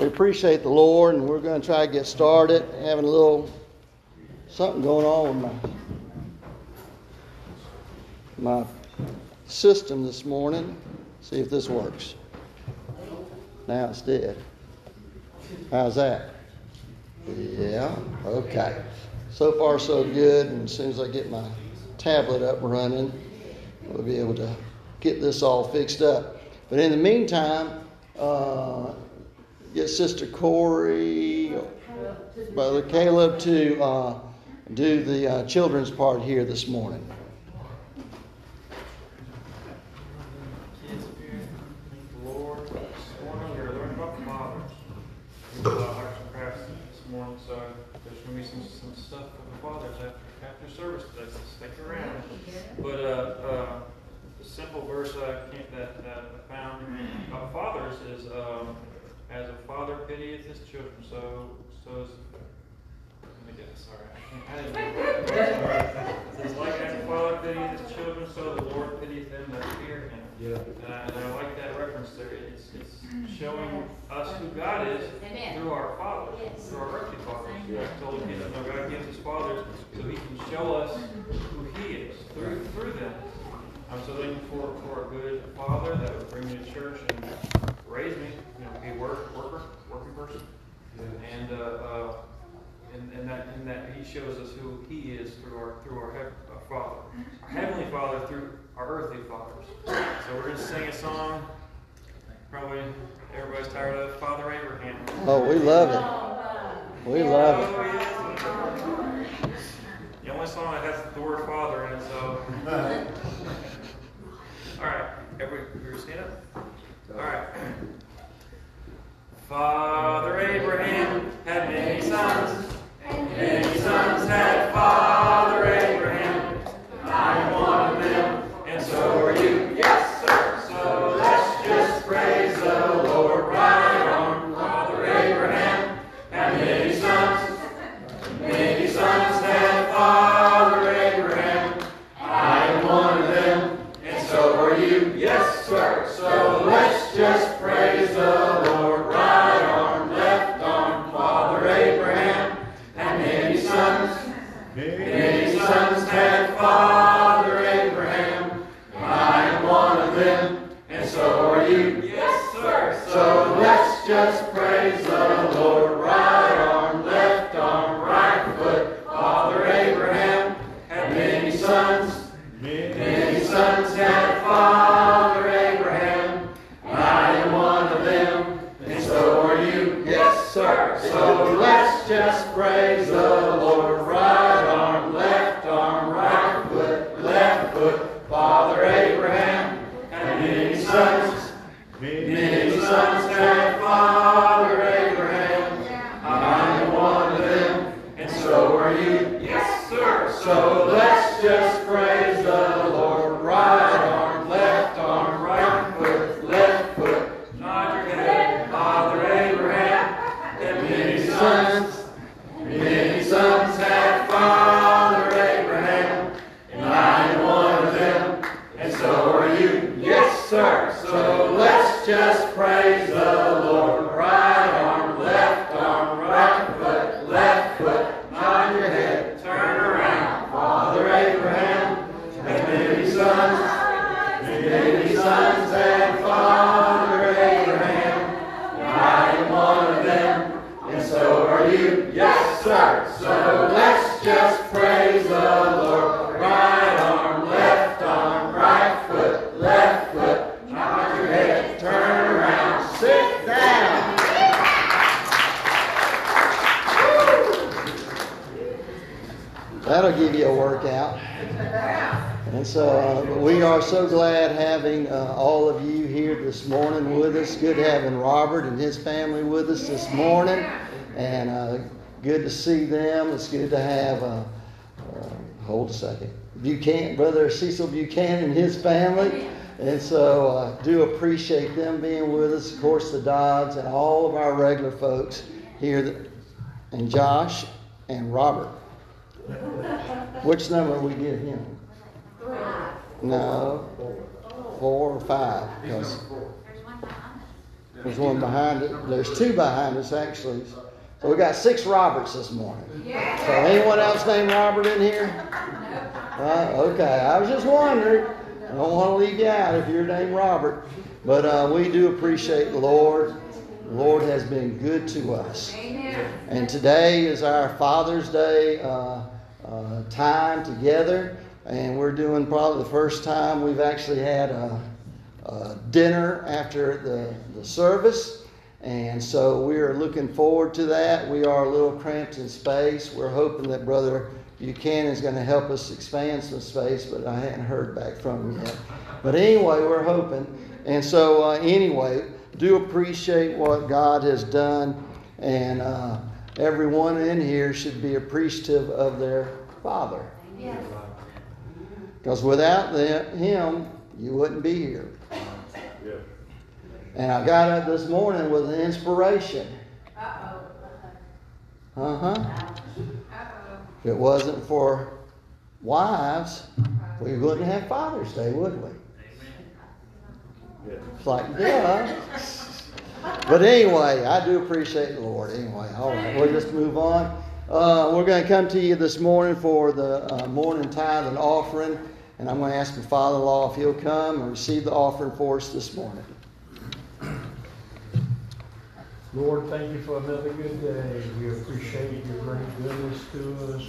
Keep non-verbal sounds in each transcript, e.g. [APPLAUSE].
We appreciate the Lord, and we're going to try to get started. Having a little something going on with my my system this morning. See if this works. Now it's dead. How's that? Yeah. Okay. So far, so good. And as soon as I get my tablet up and running, we'll be able to get this all fixed up. But in the meantime, uh, get Sister Corey, Brother Caleb to uh, do the uh, children's part here this morning. uh, uh, the simple verse that I found about fathers is um, as a father pitieth his children, so so is let me get sorry, I can't I didn't It says like as a father pitieth his children, so the Lord pitieth them that fear him. Yeah. And I, and I like that reference there. It's it's showing us who God is Amen. through our fathers, yes. through our earthly fathers. Yeah. I told you know, God gives his fathers so he can show us who he is through through them. I'm so thankful for, for a good father that would bring me to church and raise me, you a work, worker, working person. Yeah. And uh, uh, and, and that and that he shows us who he is through our through our, he- our Father, our heavenly Father through our earthly fathers. So we're going to sing a song. Probably everybody's tired of Father Abraham. Oh, we love it. We love it. The only song that has the word Father in it, so. [LAUGHS] All right, everybody, stand up. All right. Father Abraham had many sons, and many sons had Father Abraham. I'm one of them, and so are you. Many Brother Cecil Buchanan and his family. And so uh, do appreciate them being with us. Of course, the Dodds and all of our regular folks here. And Josh and Robert. Which number we give him? No, four or five. Because There's one behind it. There's two behind us, actually. So we got six Roberts this morning. So anyone else named Robert in here? Uh, okay, I was just wondering. I don't want to leave you out if you're named Robert. But uh, we do appreciate the Lord. The Lord has been good to us. And today is our Father's Day uh, uh, time together. And we're doing probably the first time we've actually had a, a dinner after the, the service. And so we are looking forward to that. We are a little cramped in space. We're hoping that Brother Buchanan is going to help us expand some space, but I hadn't heard back from him yet. But anyway, we're hoping. And so, uh, anyway, do appreciate what God has done. And uh, everyone in here should be appreciative of their Father. Because without the, Him, you wouldn't be here. And I got up this morning with an inspiration. Uh-oh. Uh huh. If it wasn't for wives, we wouldn't have Father's Day, would we? It's like, yeah. But anyway, I do appreciate the Lord. Anyway, all right, we'll just move on. Uh, we're going to come to you this morning for the uh, morning tithe and offering. And I'm going to ask my father in law if he'll come and receive the offering for us this morning. Lord, thank you for another good day. We appreciate your great goodness to us.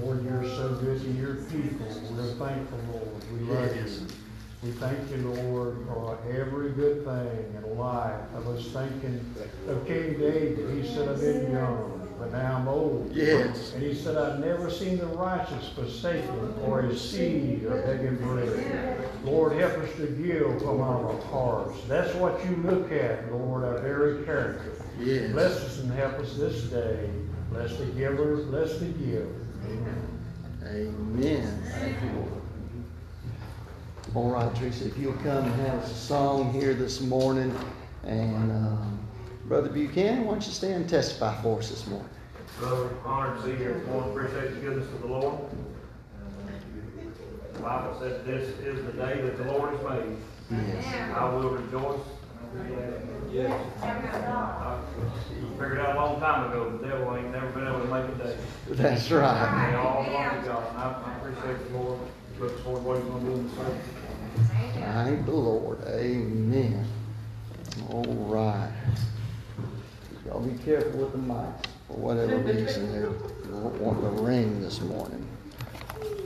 Lord, you're so good to your people. We're thankful, Lord. We love you. We thank you, Lord, for every good thing in life. I was thinking of King David. He said, I've been young, but now I'm old. Yes. And he said, I've never seen the righteous forsaken or his seed or begging bread. Lord, help us to give from our hearts. That's what you look at, Lord, our very character. Yes. Bless us and help us this day. Bless the giver, bless the giver. Amen. Amen. Thank you, Lord. All right, Teresa, if you'll come and have us a song here this morning. And um, Brother Buchanan, why don't you stand and testify for us this morning? Brother, honored to you here this morning. Appreciate the goodness of the Lord. The Bible says this is the day that the Lord has made. Yes. I will rejoice. Yes. I figured out a long time ago, the devil ain't never been able to make a day. That's right. They all belong to God. And I, I appreciate the Lord. Look forward to what he's going to do in the service. Thank the Lord. Amen. All right. Y'all be careful with the mics for whatever reason they're wanting to ring this morning.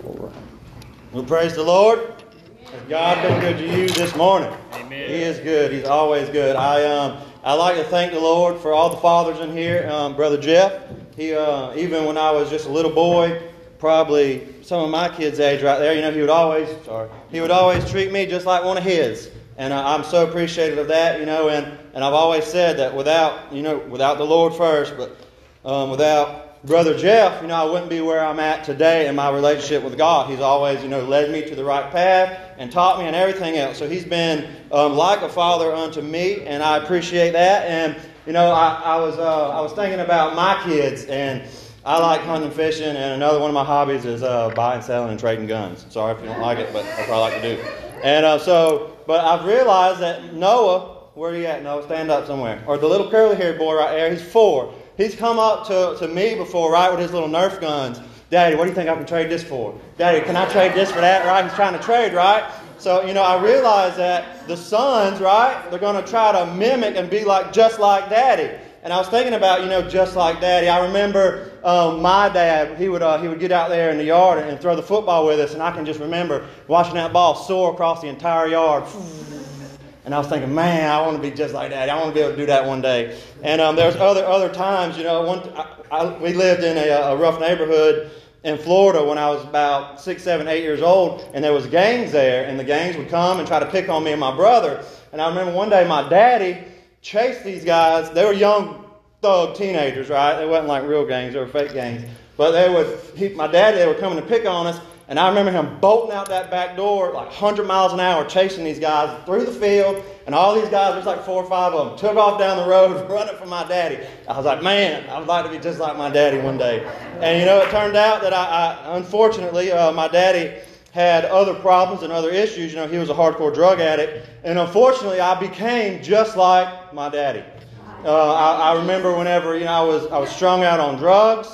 All right. Well, praise the Lord. Has God been good to you this morning? Amen. He is good. He's always good. I um I like to thank the Lord for all the fathers in here. Um, Brother Jeff, he uh, even when I was just a little boy, probably some of my kids' age right there, you know, he would always sorry, he would always treat me just like one of his, and uh, I'm so appreciative of that, you know. And and I've always said that without you know without the Lord first, but um, without Brother Jeff, you know, I wouldn't be where I'm at today in my relationship with God. He's always, you know, led me to the right path and taught me and everything else. So he's been um, like a father unto me, and I appreciate that. And you know, I, I was uh, I was thinking about my kids, and I like hunting and fishing, and another one of my hobbies is uh, buying, selling, and trading guns. Sorry if you don't like it, but that's what I like to do. And uh, so, but I've realized that Noah, where are you at, Noah? Stand up somewhere. Or the little curly haired boy right there, he's four. He's come up to, to me before, right, with his little Nerf guns. Daddy, what do you think I can trade this for? Daddy, can I trade this for that, right? He's trying to trade, right? So, you know, I realize that the sons, right, they're going to try to mimic and be like just like daddy. And I was thinking about, you know, just like daddy. I remember um, my dad, he would, uh, he would get out there in the yard and, and throw the football with us, and I can just remember watching that ball soar across the entire yard. And I was thinking, man, I want to be just like that. I want to be able to do that one day. And um, there's other other times, you know. One, I, I, we lived in a, a, rough neighborhood in Florida when I was about six, seven, eight years old, and there was gangs there, and the gangs would come and try to pick on me and my brother. And I remember one day my daddy chased these guys. They were young thug teenagers, right? They wasn't like real gangs; they were fake gangs. But they would, he, my daddy, they were coming to pick on us. And I remember him bolting out that back door like 100 miles an hour, chasing these guys through the field. And all these guys, there's like four or five of them, took off down the road [LAUGHS] running from my daddy. I was like, man, I would like to be just like my daddy one day. And you know, it turned out that I, I unfortunately, uh, my daddy had other problems and other issues. You know, he was a hardcore drug addict. And unfortunately, I became just like my daddy. Uh, I, I remember whenever, you know, I was, I was strung out on drugs.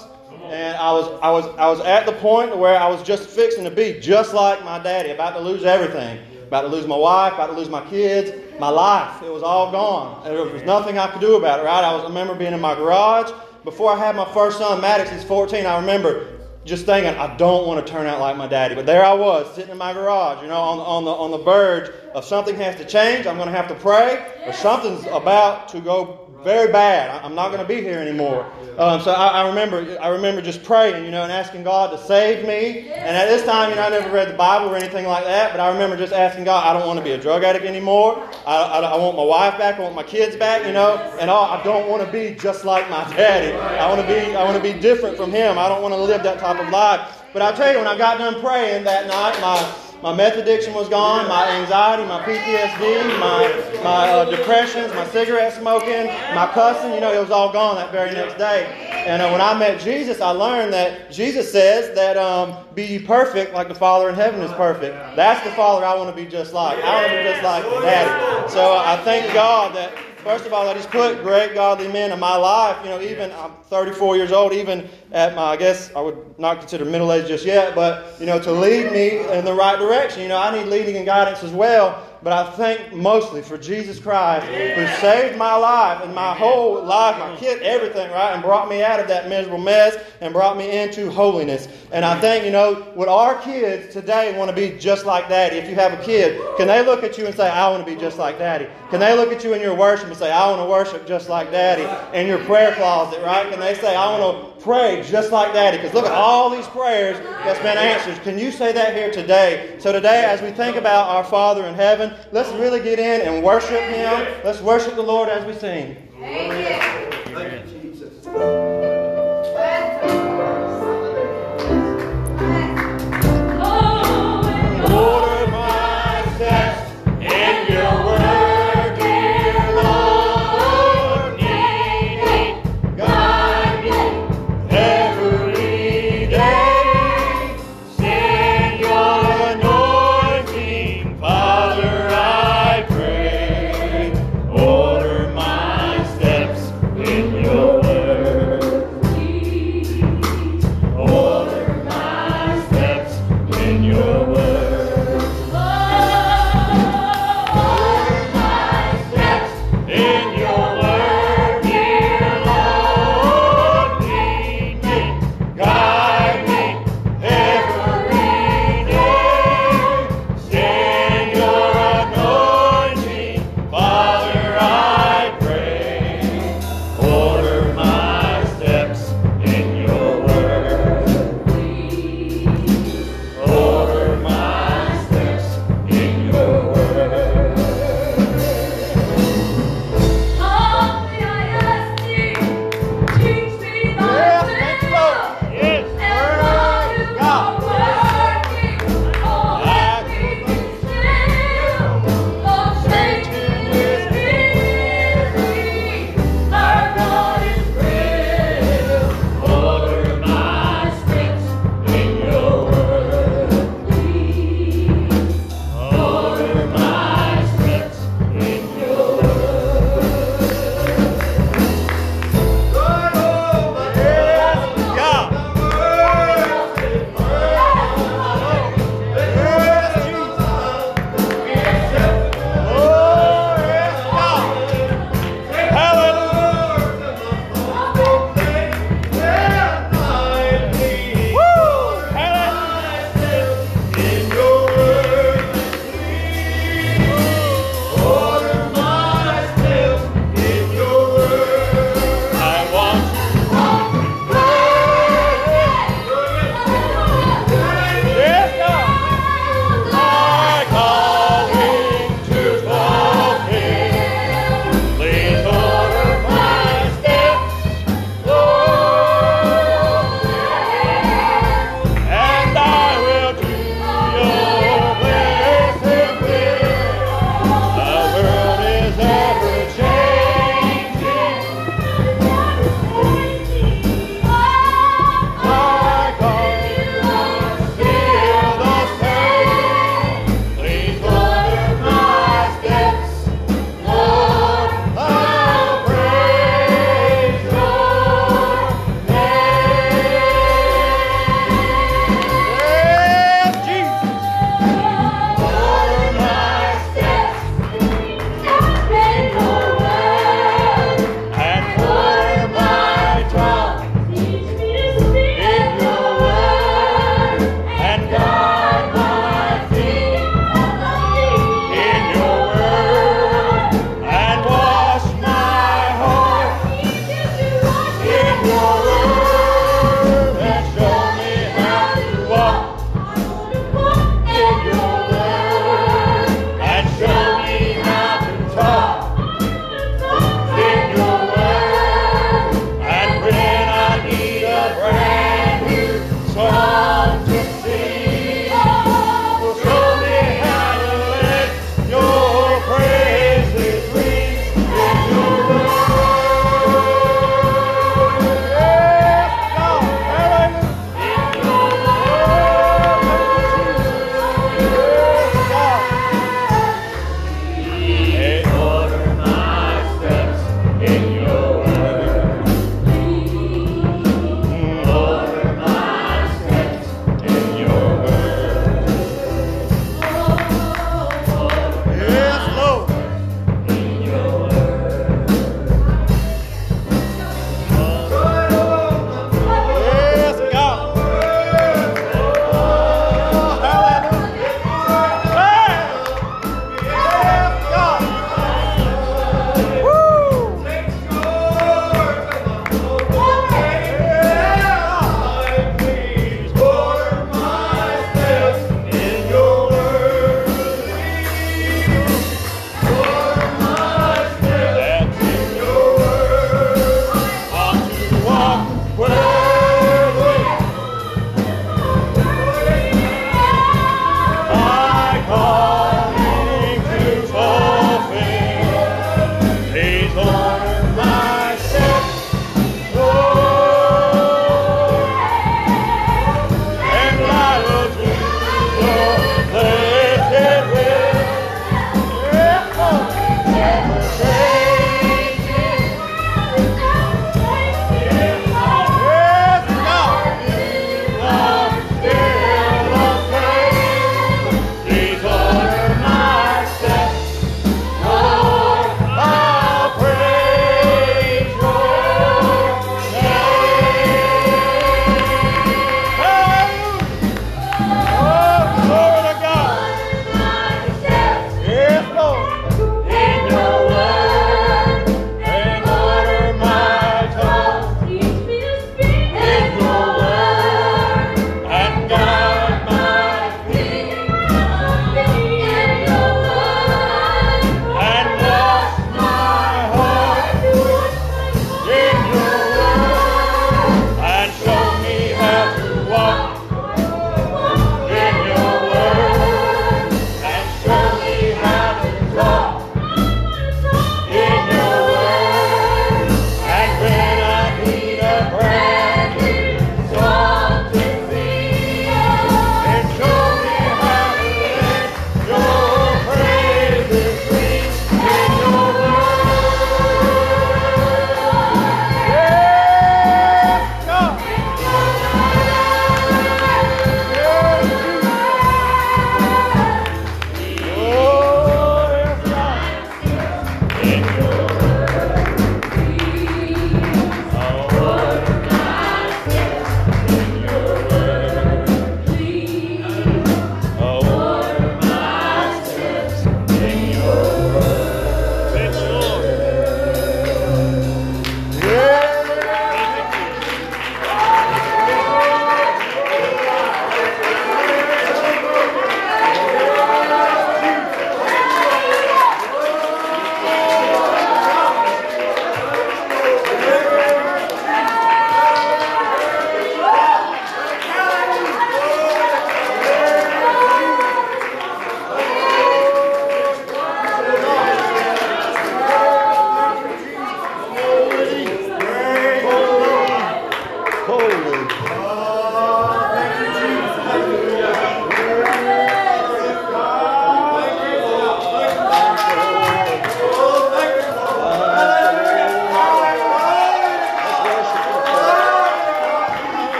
And I was, I, was, I was at the point where I was just fixing to be just like my daddy, about to lose everything. About to lose my wife, about to lose my kids, my life. It was all gone. There was nothing I could do about it, right? I, was, I remember being in my garage. Before I had my first son, Maddox, he's 14, I remember just thinking, I don't want to turn out like my daddy. But there I was, sitting in my garage, you know, on, on, the, on the verge of something has to change. I'm going to have to pray, or something's about to go very bad. I'm not going to be here anymore. Um, so I, I, remember, I remember just praying, you know, and asking God to save me. And at this time, you know, I never read the Bible or anything like that, but I remember just asking God, I don't want to be a drug addict anymore. I, I, I want my wife back. I want my kids back, you know, and all, I don't want to be just like my daddy. I want to be, I want to be different from him. I don't want to live that type of life. But I tell you, when I got done praying that night, my my meth addiction was gone, my anxiety, my PTSD, my, my uh, depressions, my cigarette smoking, my cussing, you know, it was all gone that very next day. And uh, when I met Jesus, I learned that Jesus says that um, be perfect like the Father in heaven is perfect. That's the Father I want to be just like. I want to be just like Daddy. So uh, I thank God that First of all, that He's put great godly men in my life. You know, even I'm 34 years old, even at my, I guess I would not consider middle age just yet, but, you know, to lead me in the right direction. You know, I need leading and guidance as well. But I thank mostly for Jesus Christ who saved my life and my whole life, my kid, everything, right? And brought me out of that miserable mess and brought me into holiness. And I think, you know, would our kids today want to be just like daddy? If you have a kid, can they look at you and say, I want to be just like daddy? Can they look at you in your worship and say, I want to worship just like daddy? In your prayer closet, right? Can they say, I want to Pray just like that because look at all these prayers that's been answered. Can you say that here today? So today, as we think about our Father in heaven, let's really get in and worship Him. Let's worship the Lord as we sing. Thank you, Jesus. Lord.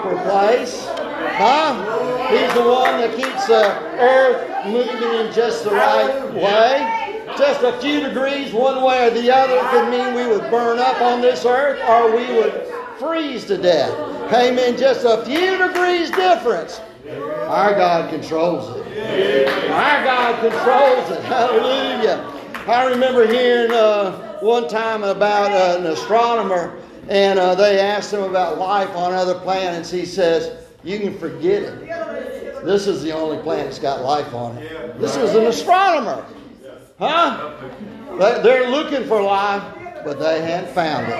Proper place. Huh? He's the one that keeps the earth moving in just the right way. Just a few degrees one way or the other could mean we would burn up on this earth or we would freeze to death. Amen. Just a few degrees difference. Our God controls it. Our God controls it. [LAUGHS] Hallelujah. I remember hearing uh, one time about uh, an astronomer, and uh, they asked him about life on other planets. He says, You can forget it. This is the only planet that's got life on it. This is an astronomer. Huh? They- They're looking for life, but they haven't found it.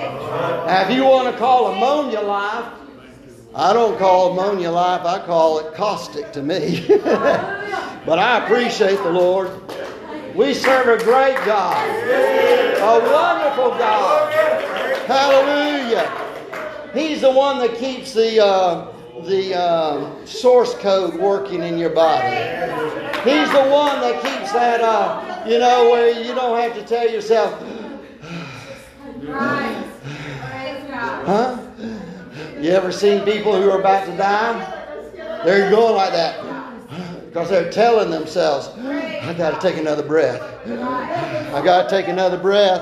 Now, if you want to call ammonia life, I don't call ammonia life, I call it caustic to me. [LAUGHS] but I appreciate the Lord. We serve a great God, a wonderful God. Hallelujah. He's the one that keeps the, uh, the uh, source code working in your body. He's the one that keeps that, uh, you know, where you don't have to tell yourself, [SIGHS] huh? You ever seen people who are about to die? They're going like that because they're telling themselves, I got to take another breath. I got to take another breath.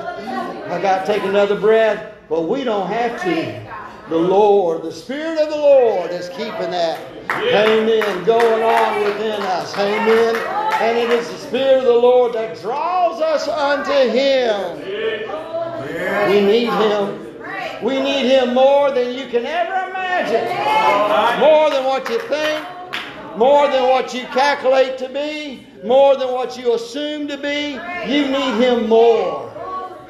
I got to take another breath. But we don't have to. The Lord, the Spirit of the Lord is keeping that. Amen. Going on within us. Amen. And it is the Spirit of the Lord that draws us unto Him. We need Him. We need Him more than you can ever imagine. More than what you think. More than what you calculate to be. More than what you assume to be. You need Him more.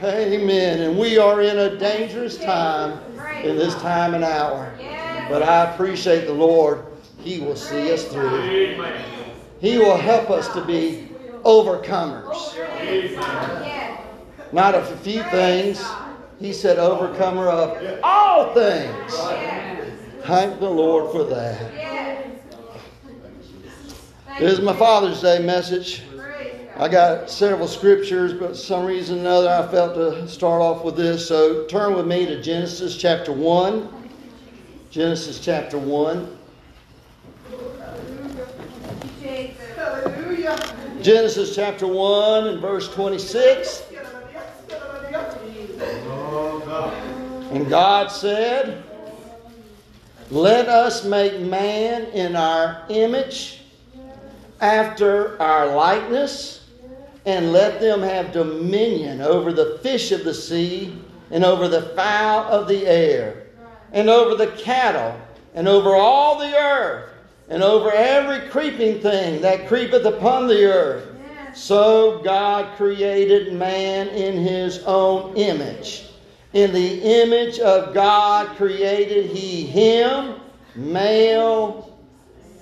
Amen. And we are in a dangerous time in this time and hour. But I appreciate the Lord. He will see us through. He will help us to be overcomers. Not of a few things. He said, overcomer of all things. Thank the Lord for that. This is my Father's Day message. I got several scriptures, but some reason or another I felt to start off with this. So turn with me to Genesis chapter 1. Genesis chapter 1. Genesis chapter 1 and verse 26. And God said, Let us make man in our image, after our likeness, and let them have dominion over the fish of the sea, and over the fowl of the air, and over the cattle, and over all the earth, and over every creeping thing that creepeth upon the earth. So God created man in his own image. In the image of God created he him, male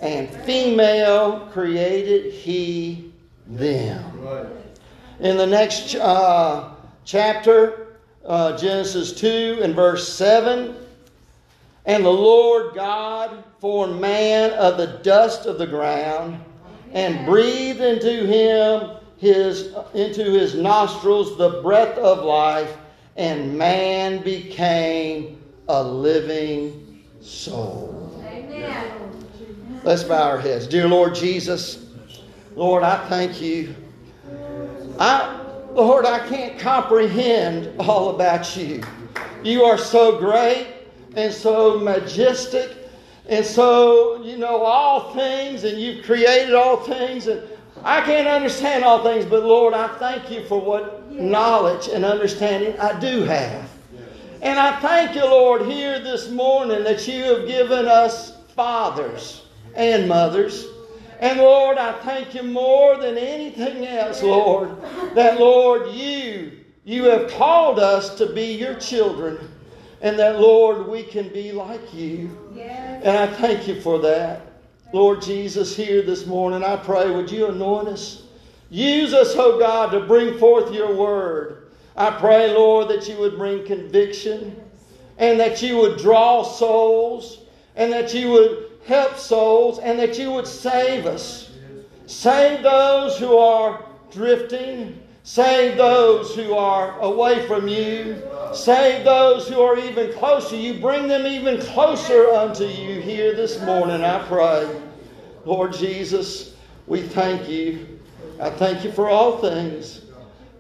and female created he them. In the next uh, chapter, uh, Genesis 2 and verse 7, and the Lord God formed man of the dust of the ground and breathed into him his into his nostrils the breath of life and man became a living soul. Let's bow our heads. Dear Lord Jesus, Lord, I thank you. I Lord, I can't comprehend all about you. You are so great and so majestic and so you know all things and you've created all things and I can't understand all things, but Lord, I thank you for what knowledge and understanding I do have. And I thank you, Lord, here this morning that you have given us fathers and mothers. And Lord, I thank you more than anything else, Lord, that Lord, you, you have called us to be your children. And that, Lord, we can be like you. And I thank you for that. Lord Jesus, here this morning, I pray, would you anoint us? Use us, oh God, to bring forth your word. I pray, Lord, that you would bring conviction and that you would draw souls and that you would help souls and that you would save us. Save those who are drifting. Save those who are away from you. Save those who are even close to you. Bring them even closer unto you here this morning, I pray. Lord Jesus, we thank you. I thank you for all things.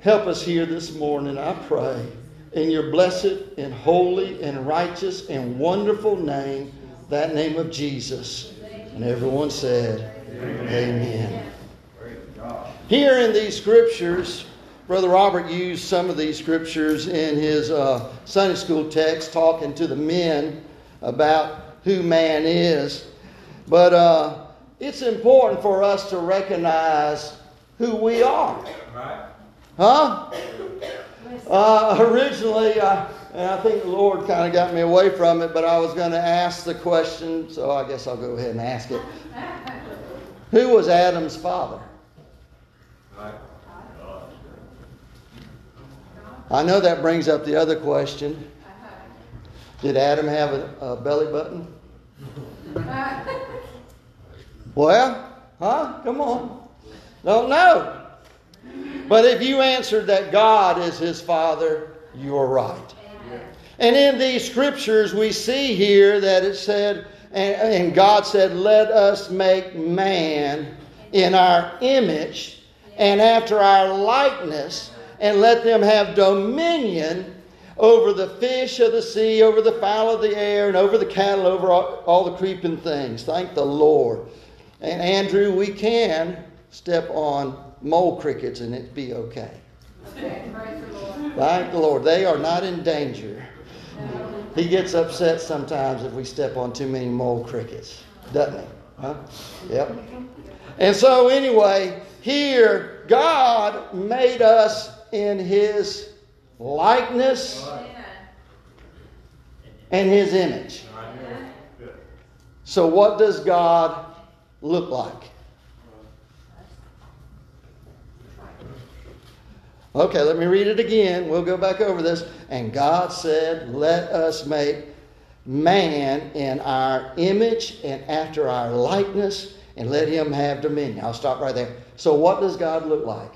Help us here this morning, I pray. In your blessed and holy and righteous and wonderful name, that name of Jesus. And everyone said, Amen. Here in these scriptures, Brother Robert used some of these scriptures in his uh, Sunday school text, talking to the men about who man is. But uh, it's important for us to recognize who we are. Huh? Uh, originally, uh, and I think the Lord kind of got me away from it, but I was going to ask the question, so I guess I'll go ahead and ask it. Who was Adam's father? I know that brings up the other question. Did Adam have a, a belly button? Well, huh? Come on. Don't know. But if you answered that God is his father, you are right. And in these scriptures, we see here that it said, and, and God said, Let us make man in our image and after our likeness, and let them have dominion over the fish of the sea, over the fowl of the air, and over the cattle, over all, all the creeping things. Thank the Lord. And Andrew, we can step on mole crickets and it be okay. Thank the Lord. They are not in danger. He gets upset sometimes if we step on too many mole crickets, doesn't he? Huh? Yep. And so, anyway, here, God made us in His likeness and His image. So, what does God look like? Okay, let me read it again. We'll go back over this. And God said, Let us make man in our image and after our likeness, and let him have dominion. I'll stop right there. So, what does God look like?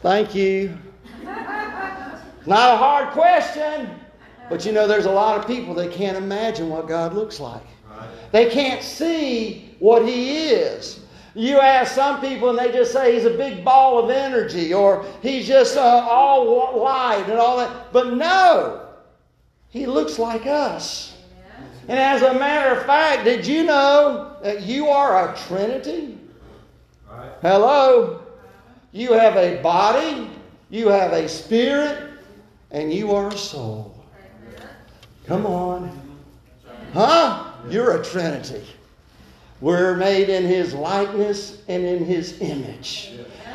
Thank you. Not a hard question, but you know, there's a lot of people that can't imagine what God looks like. They can't see what He is. You ask some people and they just say he's a big ball of energy or he's just uh, all light and all that. But no, he looks like us. And as a matter of fact, did you know that you are a Trinity? Hello? You have a body, you have a spirit, and you are a soul. Come on. Huh? You're a Trinity. We're made in his likeness and in his image.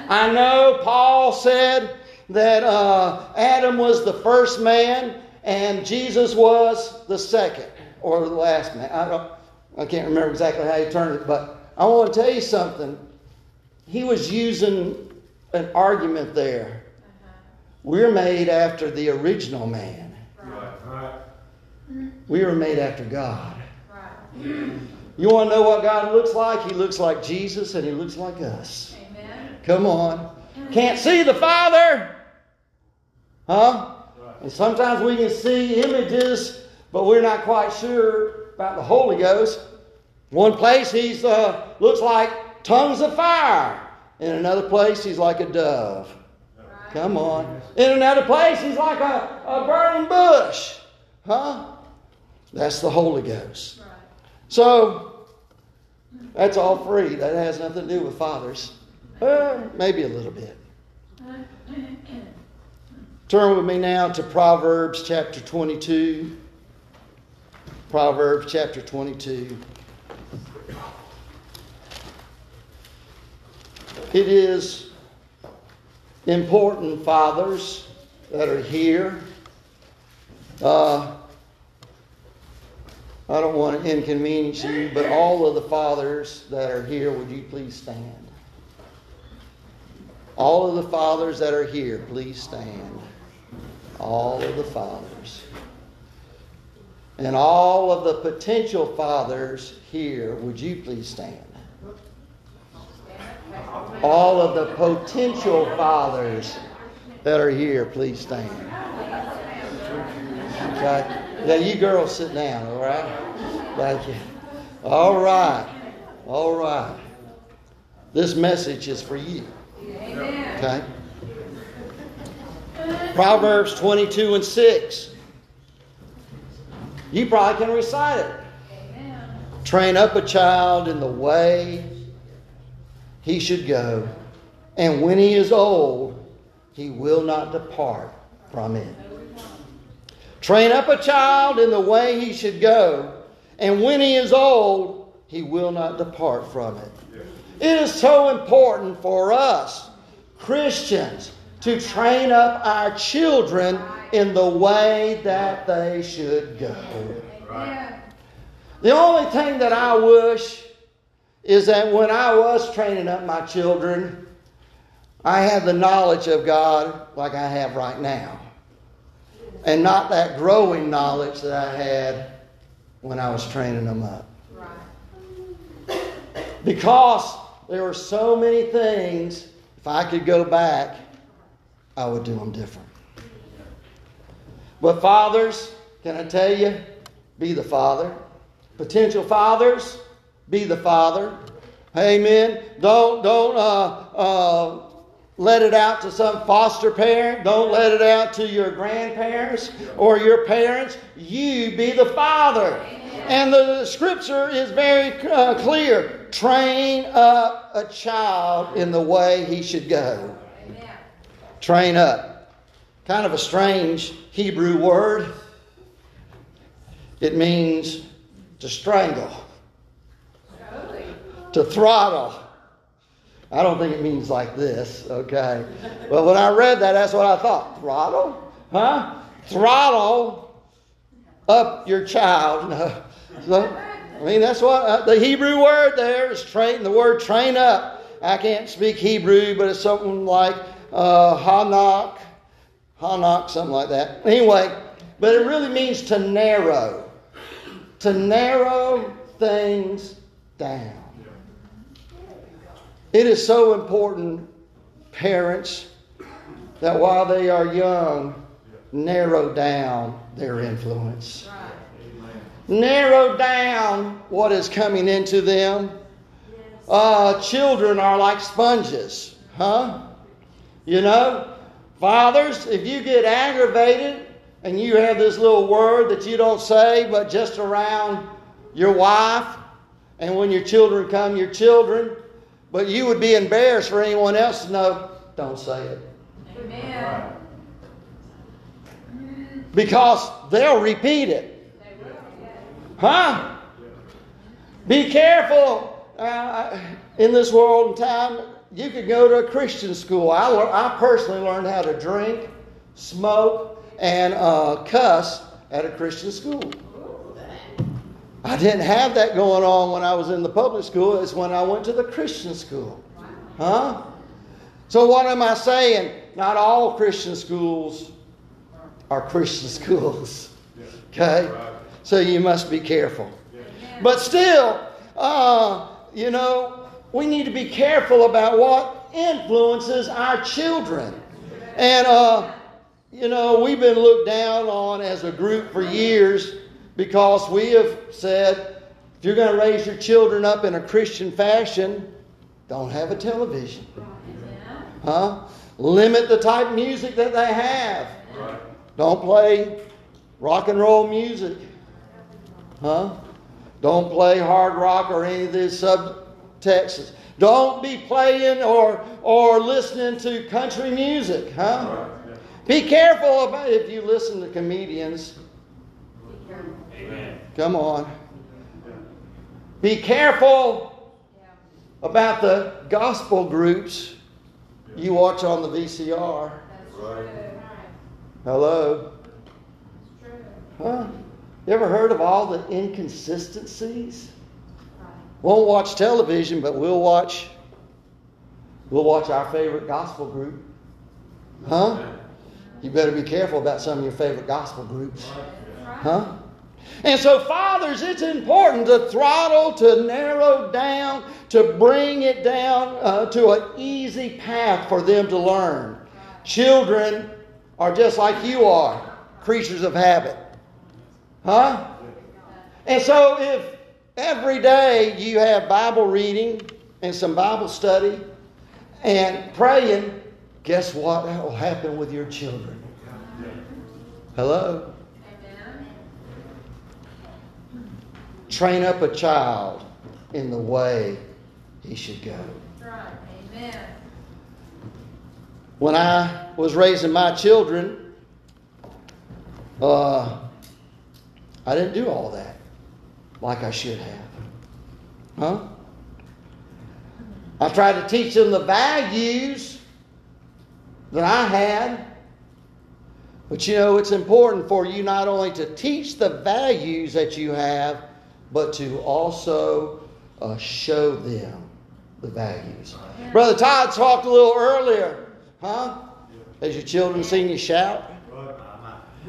I know Paul said that uh, Adam was the first man and Jesus was the second or the last man. I, don't, I can't remember exactly how he turned it, but I want to tell you something. He was using an argument there. We're made after the original man. We were made after God. You want to know what God looks like? He looks like Jesus and He looks like us. Amen. Come on. Can't see the Father. Huh? And sometimes we can see images, but we're not quite sure about the Holy Ghost. One place He's uh, looks like tongues of fire. In another place He's like a dove. Come on. In another place He's like a, a burning bush. Huh? That's the Holy Ghost. So, that's all free. That has nothing to do with fathers. Maybe a little bit. Turn with me now to Proverbs chapter 22. Proverbs chapter 22. It is important, fathers that are here. Uh, I don't want to inconvenience you, but all of the fathers that are here, would you please stand? All of the fathers that are here, please stand. All of the fathers. And all of the potential fathers here, would you please stand? All of the potential fathers that are here, please stand. Okay. Yeah, you girls sit down, all right? Thank you. All right. All right. This message is for you. Okay? Proverbs 22 and 6. You probably can recite it. Train up a child in the way he should go, and when he is old, he will not depart from it. Train up a child in the way he should go, and when he is old, he will not depart from it. It is so important for us, Christians, to train up our children in the way that they should go. The only thing that I wish is that when I was training up my children, I had the knowledge of God like I have right now. And not that growing knowledge that I had when I was training them up. Because there were so many things, if I could go back, I would do them different. But fathers, can I tell you, be the father. Potential fathers, be the father. Amen. Don't don't uh, uh, let it out to some foster parent. Don't let it out to your grandparents or your parents. You be the father. And the scripture is very uh, clear. Train up a child in the way he should go. Train up. Kind of a strange Hebrew word. It means to strangle, to throttle. I don't think it means like this, okay? But when I read that, that's what I thought. Throttle? Huh? Throttle up your child. [LAUGHS] So, I mean, that's what uh, the Hebrew word there is train, the word train up. I can't speak Hebrew, but it's something like uh, hanak, hanak, something like that. Anyway, but it really means to narrow, to narrow things down. It is so important, parents, that while they are young, narrow down their influence. Narrow down what is coming into them. Uh, children are like sponges, huh? You know, fathers, if you get aggravated and you have this little word that you don't say, but just around your wife, and when your children come, your children, but you would be embarrassed for anyone else to know, don't say it. Amen. Because they'll repeat it. Huh? Be careful. Uh, in this world and time, you could go to a Christian school. I, lear- I personally learned how to drink, smoke, and uh, cuss at a Christian school. I didn't have that going on when I was in the public school. It's when I went to the Christian school. Huh? So, what am I saying? Not all Christian schools are Christian [LAUGHS] schools. Okay? So, you must be careful. But still, uh, you know, we need to be careful about what influences our children. And, uh, you know, we've been looked down on as a group for years because we have said if you're going to raise your children up in a Christian fashion, don't have a television. Huh? Limit the type of music that they have. Don't play rock and roll music. Huh? Don't play hard rock or any of these subtexts. Don't be playing or or listening to country music, huh? Be careful about if you listen to comedians. Come on. Be careful about the gospel groups you watch on the VCR. Hello? Huh? You ever heard of all the inconsistencies? Won't watch television, but we'll watch we'll watch our favorite gospel group. Huh? You better be careful about some of your favorite gospel groups. Huh? And so, fathers, it's important to throttle, to narrow down, to bring it down uh, to an easy path for them to learn. Children are just like you are, creatures of habit. Huh? And so, if every day you have Bible reading and some Bible study and praying, guess what? Will happen with your children. Hello? Train up a child in the way he should go. Amen. When I was raising my children, uh, I didn't do all that like I should have. Huh? I tried to teach them the values that I had. But you know, it's important for you not only to teach the values that you have, but to also uh, show them the values. Brother Todd talked a little earlier, huh? Has your children seen you shout?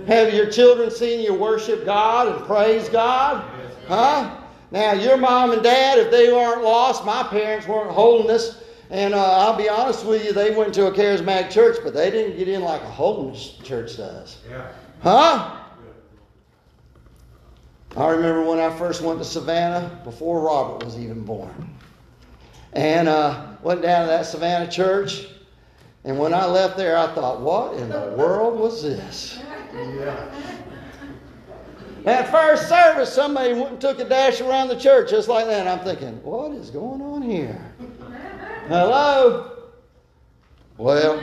Have your children seen you worship God and praise God? Huh? Now, your mom and dad, if they weren't lost, my parents weren't holiness. And uh, I'll be honest with you, they went to a charismatic church, but they didn't get in like a holiness church does. Huh? I remember when I first went to Savannah before Robert was even born. And uh, went down to that Savannah church. And when I left there, I thought, what in the world was this? Yeah. That first service, somebody went and took a dash around the church just like that. And I'm thinking, what is going on here? Hello? Well,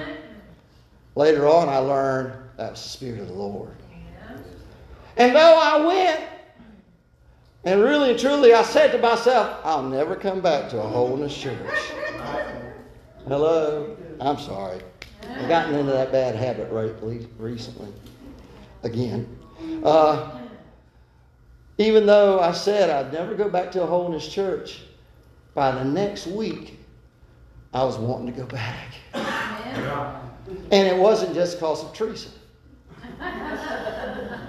later on, I learned that was the Spirit of the Lord. And though I went, and really and truly, I said to myself, I'll never come back to a holiness church. Hello? I'm sorry. I've gotten into that bad habit recently. Again. Uh, even though I said I'd never go back to a holiness church, by the next week, I was wanting to go back. And it wasn't just because of Teresa.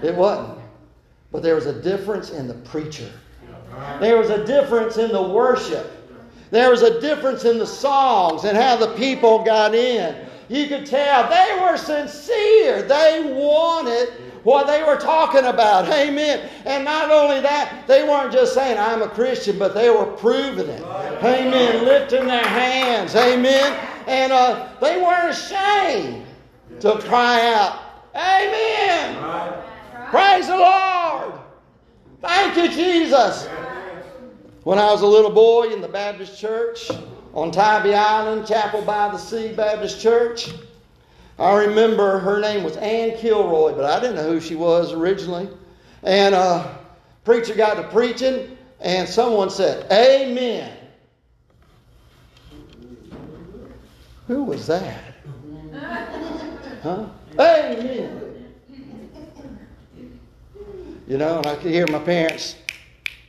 It wasn't. But there was a difference in the preacher. There was a difference in the worship. There was a difference in the songs and how the people got in. You could tell they were sincere. They wanted what they were talking about. Amen. And not only that, they weren't just saying, I'm a Christian, but they were proving it. Amen. Lifting their hands. Amen. And uh, they weren't ashamed to cry out, Amen. Praise the Lord. Thank you, Jesus. When I was a little boy in the Baptist church on Tybee Island, Chapel by the Sea Baptist Church, I remember her name was Ann Kilroy, but I didn't know who she was originally. And uh, preacher got to preaching, and someone said, Amen. Who was that? Huh? Amen. You know, and I could hear my parents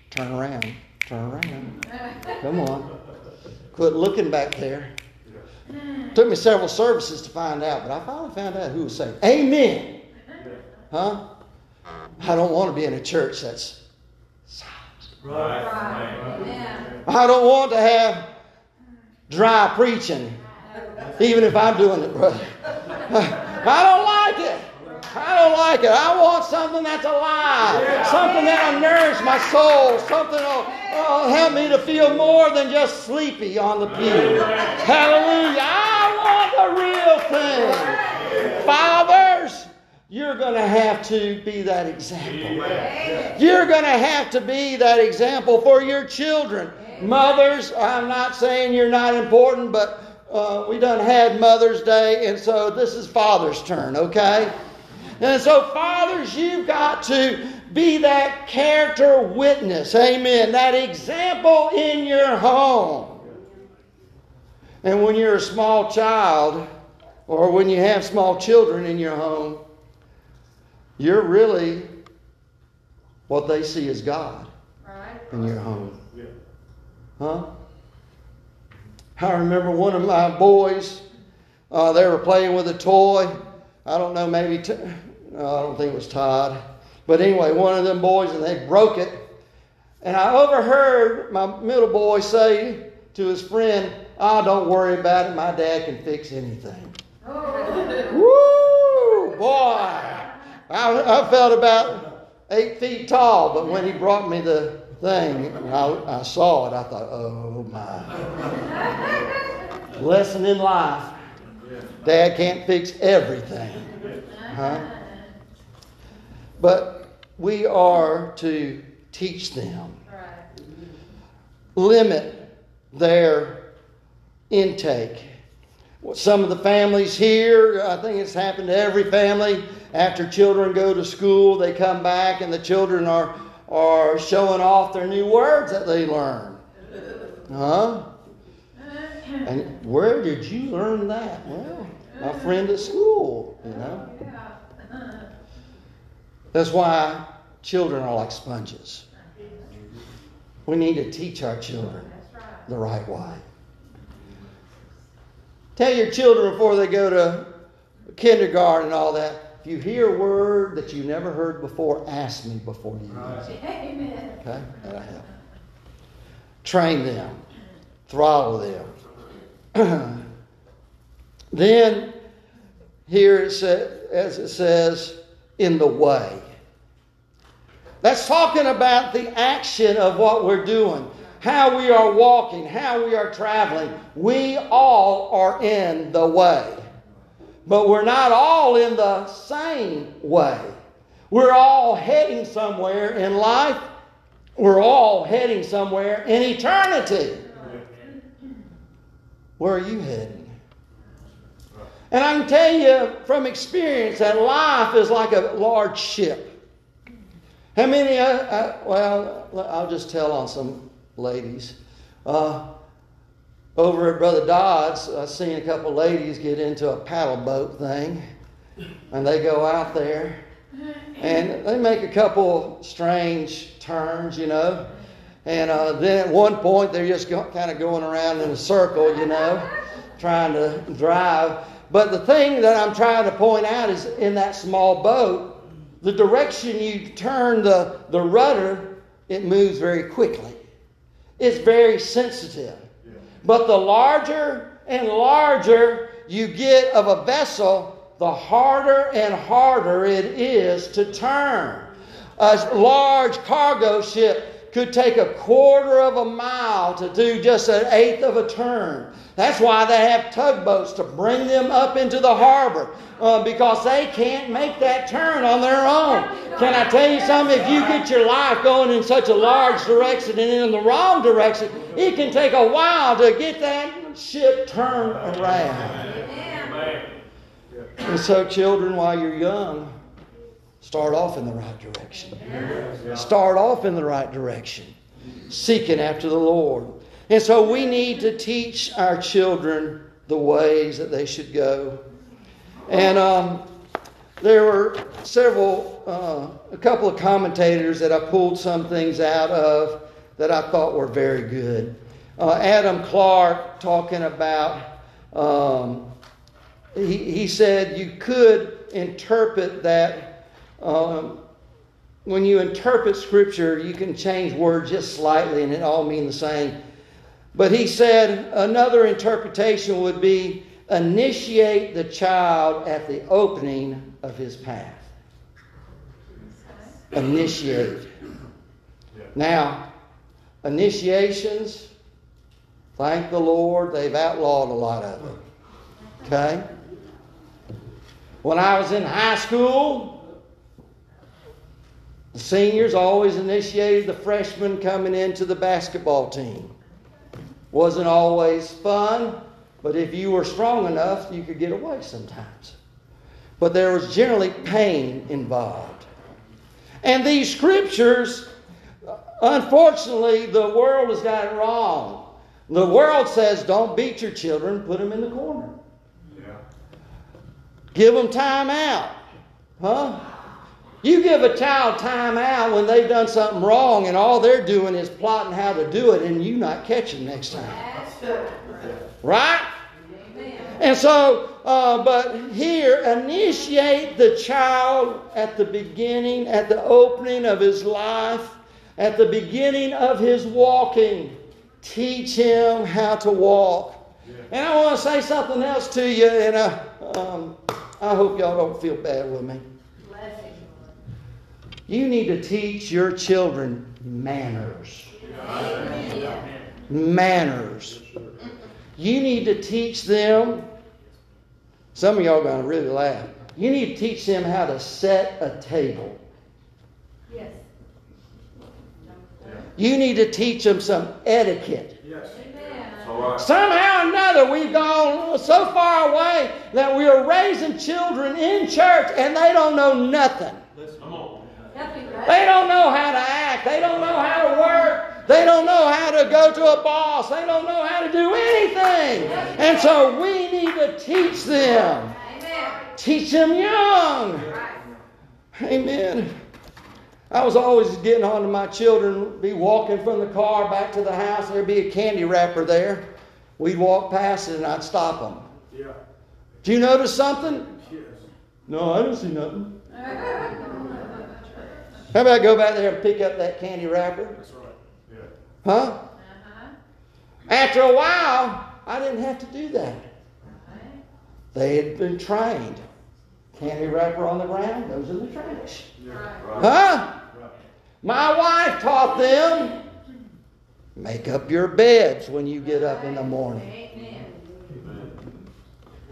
turn around, turn around. Come on. Quit looking back there. Took me several services to find out, but I finally found out who was saying, Amen. Huh? I don't want to be in a church that's silent. Right. I don't want to have dry preaching, even if I'm doing it, brother. [LAUGHS] I don't like. I don't like it. I want something that's alive, something that'll nourish my soul, something that'll, that'll help me to feel more than just sleepy on the pew. Hallelujah. I want the real thing. Fathers, you're going to have to be that example. You're going to have to be that example for your children. Mothers, I'm not saying you're not important, but uh, we done had Mother's Day, and so this is Father's turn, okay? And so, fathers, you've got to be that character witness. Amen. That example in your home. And when you're a small child, or when you have small children in your home, you're really what they see as God Right. in your home. Huh? I remember one of my boys, uh, they were playing with a toy. I don't know, maybe, t- no, I don't think it was Todd. But anyway, one of them boys, and they broke it. And I overheard my middle boy say to his friend, Oh, don't worry about it. My dad can fix anything. [LAUGHS] Woo! Boy! I, I felt about eight feet tall, but when he brought me the thing, I, I saw it, I thought, oh my. [LAUGHS] Lesson in life. Dad can't fix everything. Huh? But we are to teach them, Right. limit their intake. Some of the families here, I think it's happened to every family. After children go to school, they come back and the children are, are showing off their new words that they learned. Huh? And where did you learn that? Well, my friend at school, you know. That's why children are like sponges. We need to teach our children the right way. Tell your children before they go to kindergarten and all that. If you hear a word that you never heard before, ask me before you use it. Amen. Okay? That'll help. Train them, throttle them. [CLEARS THROAT] then, here it says, as it says, in the way. That's talking about the action of what we're doing, how we are walking, how we are traveling. We all are in the way. But we're not all in the same way. We're all heading somewhere in life. We're all heading somewhere in eternity. Where are you heading? And I can tell you from experience that life is like a large ship. How many, uh, uh, well, I'll just tell on some ladies. Uh, over at Brother Dodd's, I seen a couple ladies get into a paddle boat thing, and they go out there, and they make a couple strange turns, you know. And uh, then at one point, they're just go, kind of going around in a circle, you know, trying to drive. But the thing that I'm trying to point out is in that small boat, the direction you turn the, the rudder, it moves very quickly. It's very sensitive. But the larger and larger you get of a vessel, the harder and harder it is to turn. A large cargo ship could take a quarter of a mile to do just an eighth of a turn. That's why they have tugboats to bring them up into the harbor uh, because they can't make that turn on their own. Can I tell you something? If you get your life going in such a large direction and in the wrong direction, it can take a while to get that ship turned around. And so, children, while you're young, start off in the right direction. Start off in the right direction, seeking after the Lord. And so we need to teach our children the ways that they should go. And um, there were several, uh, a couple of commentators that I pulled some things out of that I thought were very good. Uh, Adam Clarke talking about, um, he, he said you could interpret that. Um, when you interpret Scripture, you can change words just slightly and it all mean the same. But he said another interpretation would be initiate the child at the opening of his path. Initiate. Now, initiations, thank the Lord, they've outlawed a lot of them. Okay? When I was in high school, the seniors always initiated the freshmen coming into the basketball team. Wasn't always fun, but if you were strong enough, you could get away sometimes. But there was generally pain involved. And these scriptures, unfortunately, the world has got it wrong. The world says don't beat your children, put them in the corner. Give them time out. Huh? You give a child time out when they've done something wrong and all they're doing is plotting how to do it and you not catch them next time. Right? And so uh, but here, initiate the child at the beginning, at the opening of his life, at the beginning of his walking. Teach him how to walk. And I want to say something else to you, and I, um, I hope y'all don't feel bad with me. Blessing. You need to teach your children manners. Amen. Manners. You need to teach them. Some of y'all are going to really laugh. You need to teach them how to set a table. Yes. You need to teach them some etiquette. Yes. Amen. Somehow or another, we've gone so far away that we are raising children in church and they don't know nothing. Come on. Help you, They don't know how to act. They don't know how to work. They don't know how to go to a boss. They don't know how to do anything. And so we need to teach them. Teach them young. Amen. I was always getting on to my children, be walking from the car back to the house, there'd be a candy wrapper there. We'd walk past it and I'd stop them. Yeah. Do you notice something? Yes. No, I don't see nothing. [LAUGHS] How about go back there and pick up that candy wrapper? That's right. Yeah. Huh? Uh-huh. After a while, I didn't have to do that. Right. They had been trained. Candy wrapper on the ground goes in the trash. Yeah. Right. Huh? Right. My wife taught them make up your beds when you get up in the morning. Amen.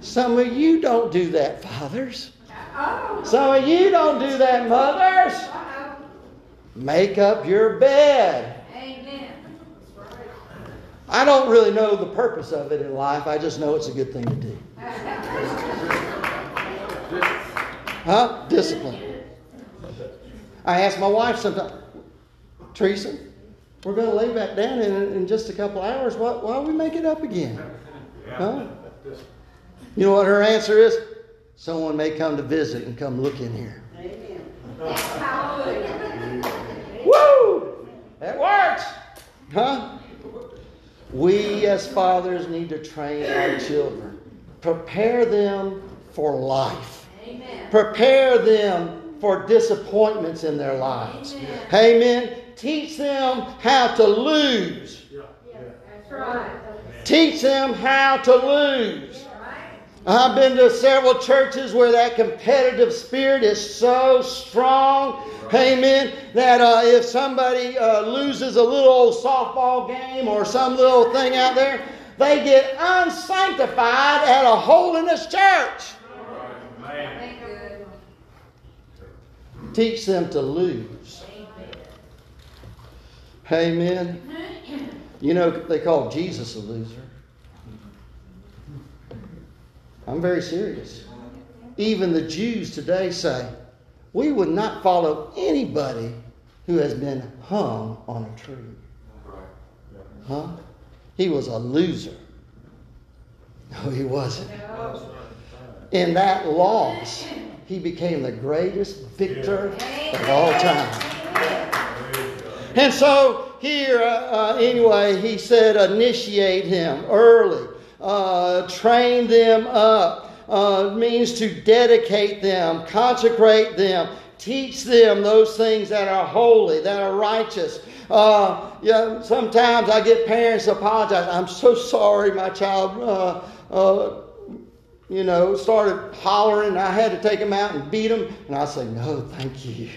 Some of you don't do that, fathers. Oh. Some of you don't do that, mothers. Make up your bed. Amen. I don't really know the purpose of it in life. I just know it's a good thing to do. [LAUGHS] Huh? Discipline. I ask my wife sometimes, Teresa, we're going to lay back down in, in just a couple hours. Why, why don't we make it up again? Huh? You know what her answer is? Someone may come to visit and come look in here. Hallelujah. Woo! That works. Huh? We as fathers need to train our children. Prepare them for life. Amen. Prepare them for disappointments in their lives. Amen. Teach them how to lose. That's right. Teach them how to lose. Right. I've been to several churches where that competitive spirit is so strong, amen, that uh, if somebody uh, loses a little old softball game or some little thing out there, they get unsanctified at a holiness church. Good. Teach them to lose. Amen. You know, they call Jesus a loser. I'm very serious. Even the Jews today say, we would not follow anybody who has been hung on a tree. Huh? He was a loser. No, he wasn't. In that loss, he became the greatest victor of all time. And so here, uh, uh, anyway, he said, initiate him early, uh, train them up. Uh, means to dedicate them, consecrate them, teach them those things that are holy, that are righteous. Uh, yeah, sometimes I get parents apologize. I'm so sorry, my child. Uh, uh, you know, started hollering. I had to take him out and beat him. And I say, no, thank you.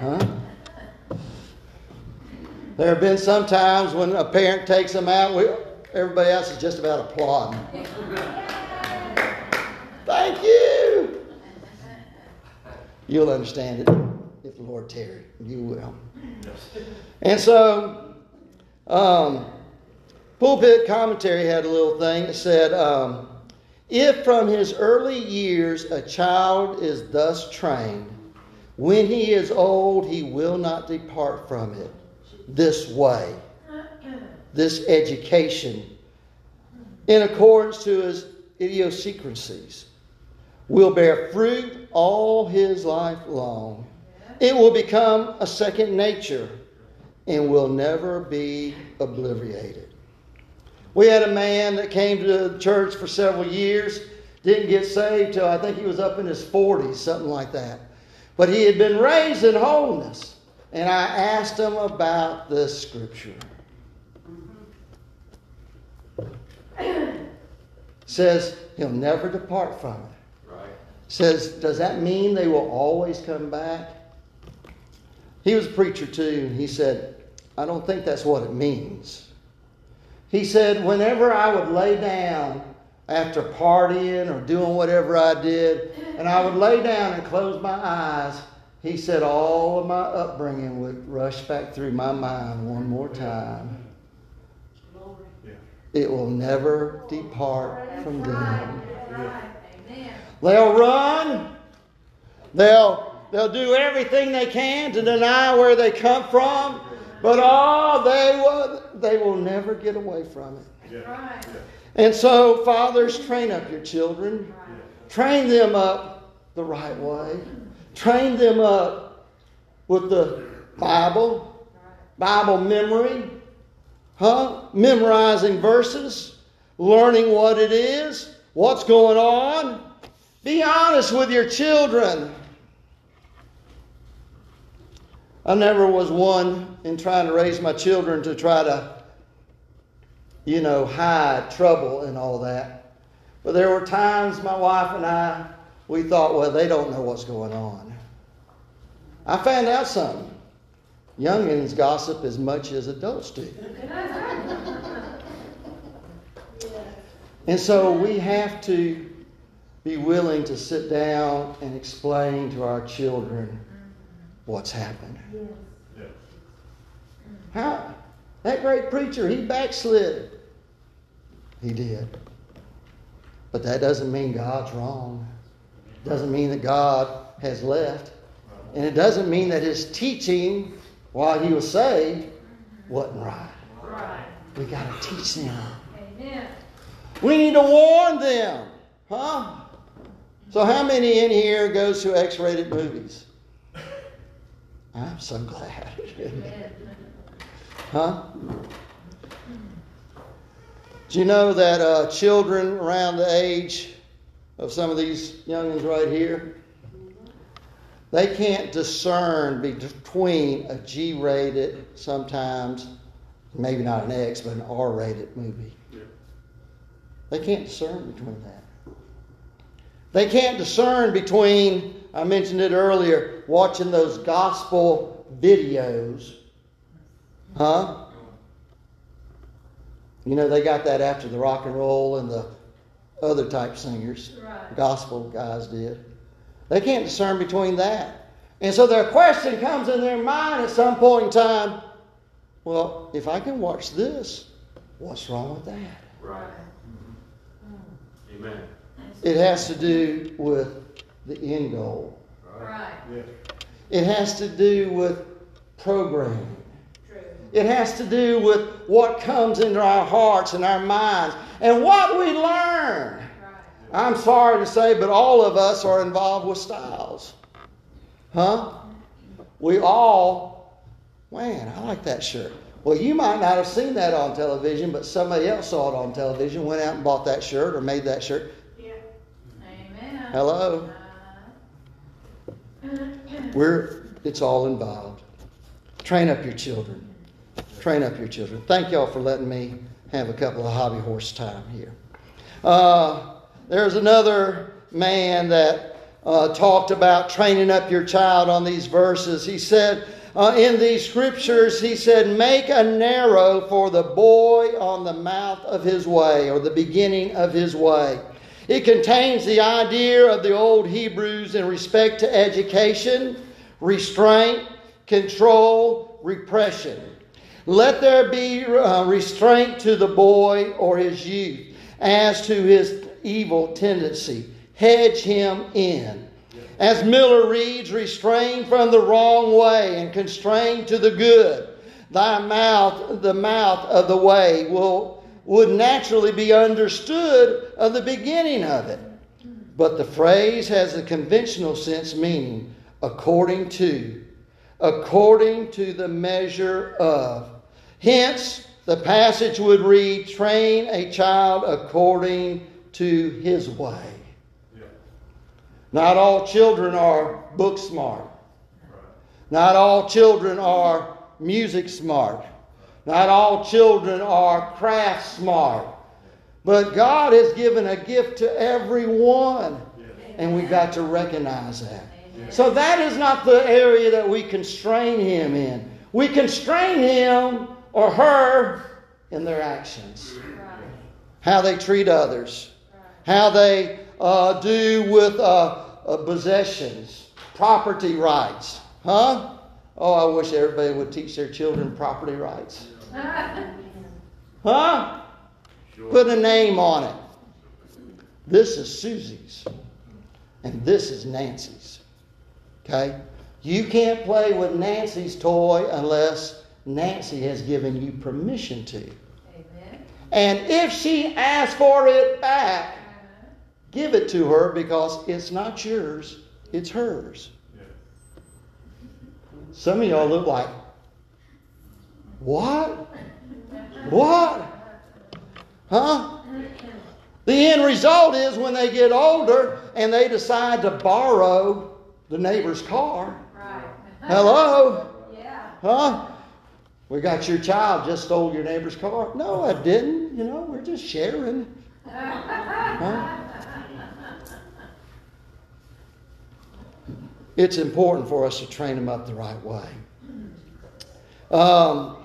Huh? There have been some times when a parent takes them out, we, everybody else is just about applauding. Thank you. You'll understand it if the Lord tarry. You will. And so, um, pulpit commentary had a little thing that said, um, if from his early years a child is thus trained, when he is old, he will not depart from it. This way, this education, in accordance to his idiosyncrasies, will bear fruit all his life long. It will become a second nature and will never be obliterated. We had a man that came to the church for several years, didn't get saved till I think he was up in his 40s, something like that. But he had been raised in holiness. And I asked him about this scripture. [COUGHS] Says he'll never depart from it. Right. Says, does that mean they will always come back? He was a preacher too, and he said, I don't think that's what it means. He said, whenever I would lay down after partying or doing whatever I did, and I would lay down and close my eyes, he said all of my upbringing would rush back through my mind one more time. It will never depart from them. They'll run. They'll, they'll do everything they can to deny where they come from. But oh, they will, they will never get away from it. And so, fathers, train up your children. Train them up the right way. Train them up with the Bible, Bible memory, huh? Memorizing verses, learning what it is, what's going on. Be honest with your children. I never was one in trying to raise my children to try to, you know, hide trouble and all that. But there were times my wife and I, we thought, well, they don't know what's going on. I found out something. Youngins gossip as much as adults do. And so we have to be willing to sit down and explain to our children what's happened. How? That great preacher, he backslid. He did. But that doesn't mean God's wrong. It Doesn't mean that God has left. And it doesn't mean that his teaching while he was saved wasn't right. Right. We got to teach them. Amen. We need to warn them. Huh? So, how many in here goes to X rated movies? I'm so glad. Huh? Do you know that uh, children around the age of some of these youngins right here, they can't discern between a G-rated, sometimes maybe not an X, but an R-rated movie. Yeah. They can't discern between that. They can't discern between, I mentioned it earlier, watching those gospel videos. Huh? You know, they got that after the rock and roll and the other type singers. Right. Gospel guys did. They can't discern between that. And so their question comes in their mind at some point in time well, if I can watch this, what's wrong with that? Right. Mm-hmm. Mm-hmm. Amen. It has to do with the end goal. Right. Yeah. It has to do with programming. True. It has to do with what comes into our hearts and our minds and what we learn. I'm sorry to say, but all of us are involved with styles. Huh? We all, man, I like that shirt. Well, you might not have seen that on television, but somebody else saw it on television, went out and bought that shirt or made that shirt. Yeah. Amen. Hello? Uh, We're, it's all involved. Train up your children. Train up your children. Thank y'all for letting me have a couple of hobby horse time here. Uh, there's another man that uh, talked about training up your child on these verses. He said, uh, in these scriptures, he said, Make a narrow for the boy on the mouth of his way, or the beginning of his way. It contains the idea of the old Hebrews in respect to education, restraint, control, repression. Let there be uh, restraint to the boy or his youth as to his evil tendency. Hedge him in. As Miller reads, restrain from the wrong way and constrain to the good. Thy mouth, the mouth of the way, will would naturally be understood of the beginning of it. But the phrase has a conventional sense meaning according to, according to the measure of. Hence, the passage would read train a child according to his way. Yeah. Not all children are book smart. Not all children are music smart. Not all children are craft smart. But God has given a gift to everyone, and we've got to recognize that. So that is not the area that we constrain him in. We constrain him or her in their actions, how they treat others, how they uh, do with uh, uh, possessions, property rights. Huh? Oh, I wish everybody would teach their children property rights. [LAUGHS] Huh? Put a name on it. This is Susie's, and this is Nancy's. Okay? You can't play with Nancy's toy unless Nancy has given you permission to. Amen. And if she asks for it back, give it to her because it's not yours, it's hers. Yeah. Some of y'all look like, what? What? Huh? The end result is when they get older and they decide to borrow the neighbor's car. Right. Hello? Yeah. Huh? We got your child just stole your neighbor's car. No, I didn't. You know, we're just sharing. [LAUGHS] Huh? It's important for us to train them up the right way. Um,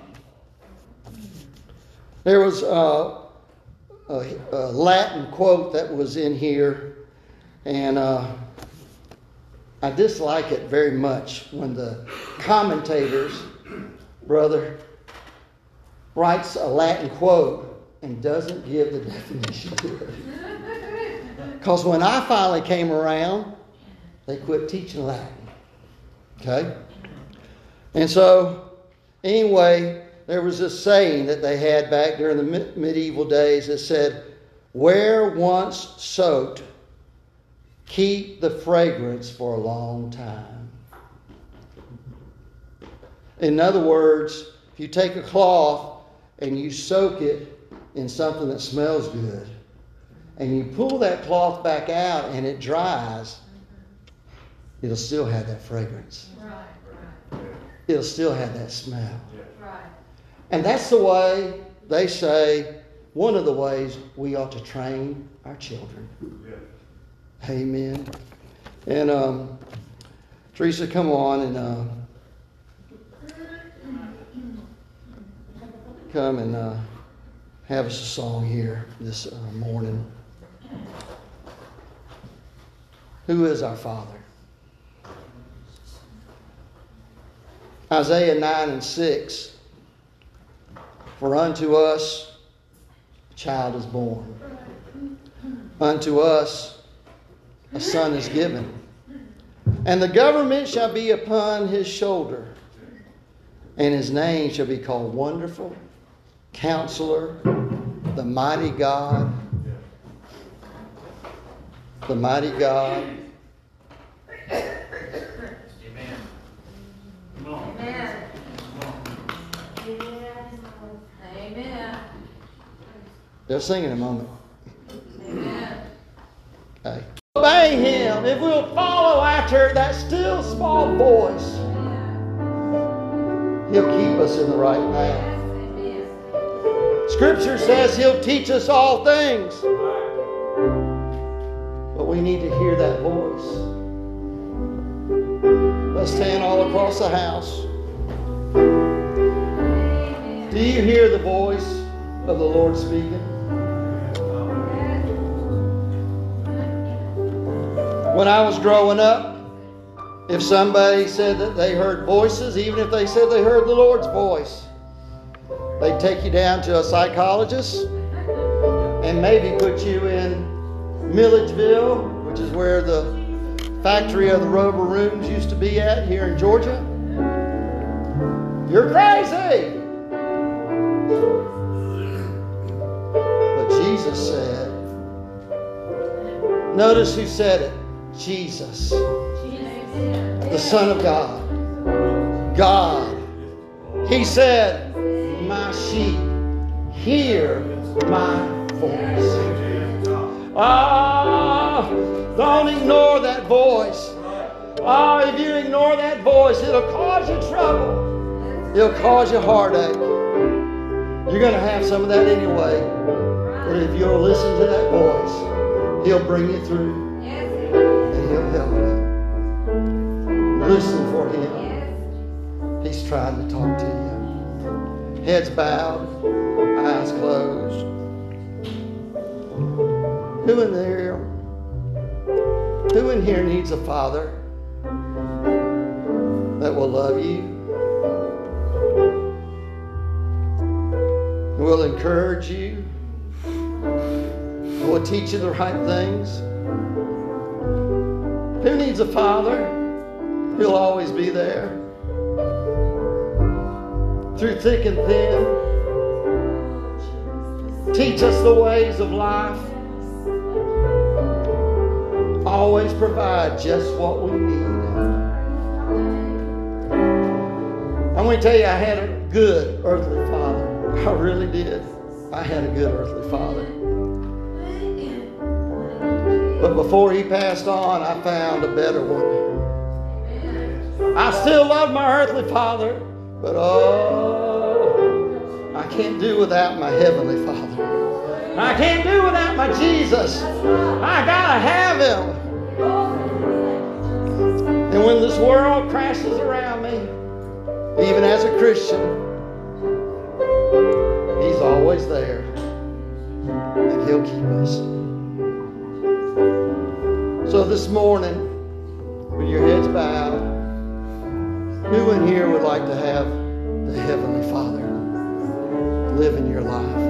there was a, a, a Latin quote that was in here, and uh, I dislike it very much when the commentators, brother, writes a Latin quote and doesn't give the [LAUGHS] definition to it. Because when I finally came around, they quit teaching Latin. Okay? And so, anyway, there was this saying that they had back during the me- medieval days that said, Where once soaked, keep the fragrance for a long time. In other words, if you take a cloth and you soak it in something that smells good, and you pull that cloth back out and it dries, it'll still have that fragrance. Right, right, It'll still have that smell. right. And that's the way they say, one of the ways we ought to train our children. Yeah. Amen. And um, Teresa, come on and uh, come and uh, have us a song here this uh, morning. Who is our Father? Isaiah 9 and 6. For unto us a child is born, unto us a son is given, and the government shall be upon his shoulder, and his name shall be called Wonderful, Counselor, the Mighty God, the Mighty God. Amen. Come on. Amen. Amen. They'll sing in a moment. Okay. Obey him if we'll follow after that still small voice. He'll keep us in the right path. Scripture says he'll teach us all things. But we need to hear that voice. Let's stand all across the house. Do you hear the voice of the Lord speaking? When I was growing up, if somebody said that they heard voices, even if they said they heard the Lord's voice, they'd take you down to a psychologist and maybe put you in Milledgeville, which is where the factory of the rubber rooms used to be at here in Georgia. You're crazy! But Jesus said, notice who said it Jesus, the Son of God. God. He said, My sheep hear my voice. Ah, don't ignore that voice. Ah, if you ignore that voice, it'll cause you trouble. It'll cause you heartache. You're going to have some of that anyway. But if you'll listen to that voice, He'll bring you through Listen for Him. He's trying to talk to you. Heads bowed, eyes closed. Who in there? Who in here needs a father that will love you? Will encourage you? Will teach you the right things? Who needs a father? He'll always be there. Through thick and thin. Teach us the ways of life. Always provide just what we need. I'm going to tell you, I had a good earthly father. I really did. I had a good earthly father. But before he passed on, I found a better one. I still love my earthly father, but oh, I can't do without my heavenly father. I can't do without my Jesus. I gotta have him. And when this world crashes around me, even as a Christian, he's always there. And he'll keep us. So this morning, with your heads bowed, who in here would like to have the Heavenly Father live in your life?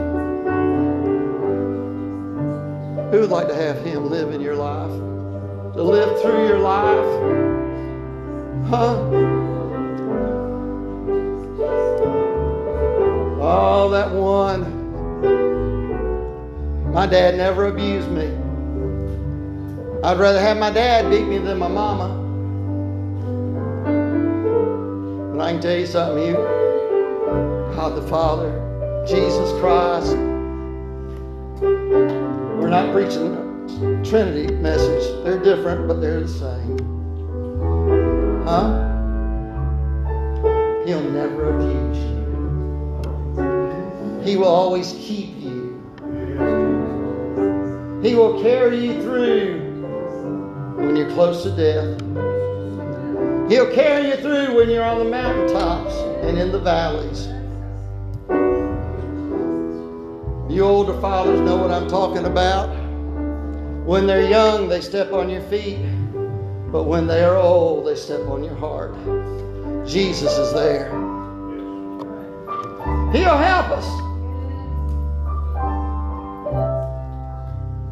Who would like to have Him live in your life? To live through your life? Huh? Oh, that one. My dad never abused me. I'd rather have my dad beat me than my mama. I can tell you something, you, God the Father, Jesus Christ, we're not preaching a Trinity message. They're different, but they're the same. Huh? He'll never abuse you. He will always keep you. He will carry you through when you're close to death. He'll carry you through when you're on the mountaintops and in the valleys. You older fathers know what I'm talking about. When they're young, they step on your feet, but when they are old, they step on your heart. Jesus is there. He'll help us.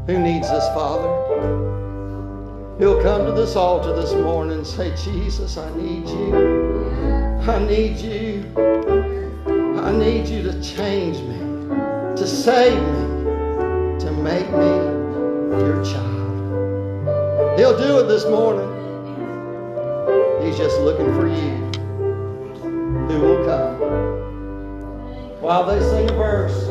Who needs this, Father? He'll come to this altar this morning and say, Jesus, I need you. I need you. I need you to change me, to save me, to make me your child. He'll do it this morning. He's just looking for you. Who will come? While they sing a verse,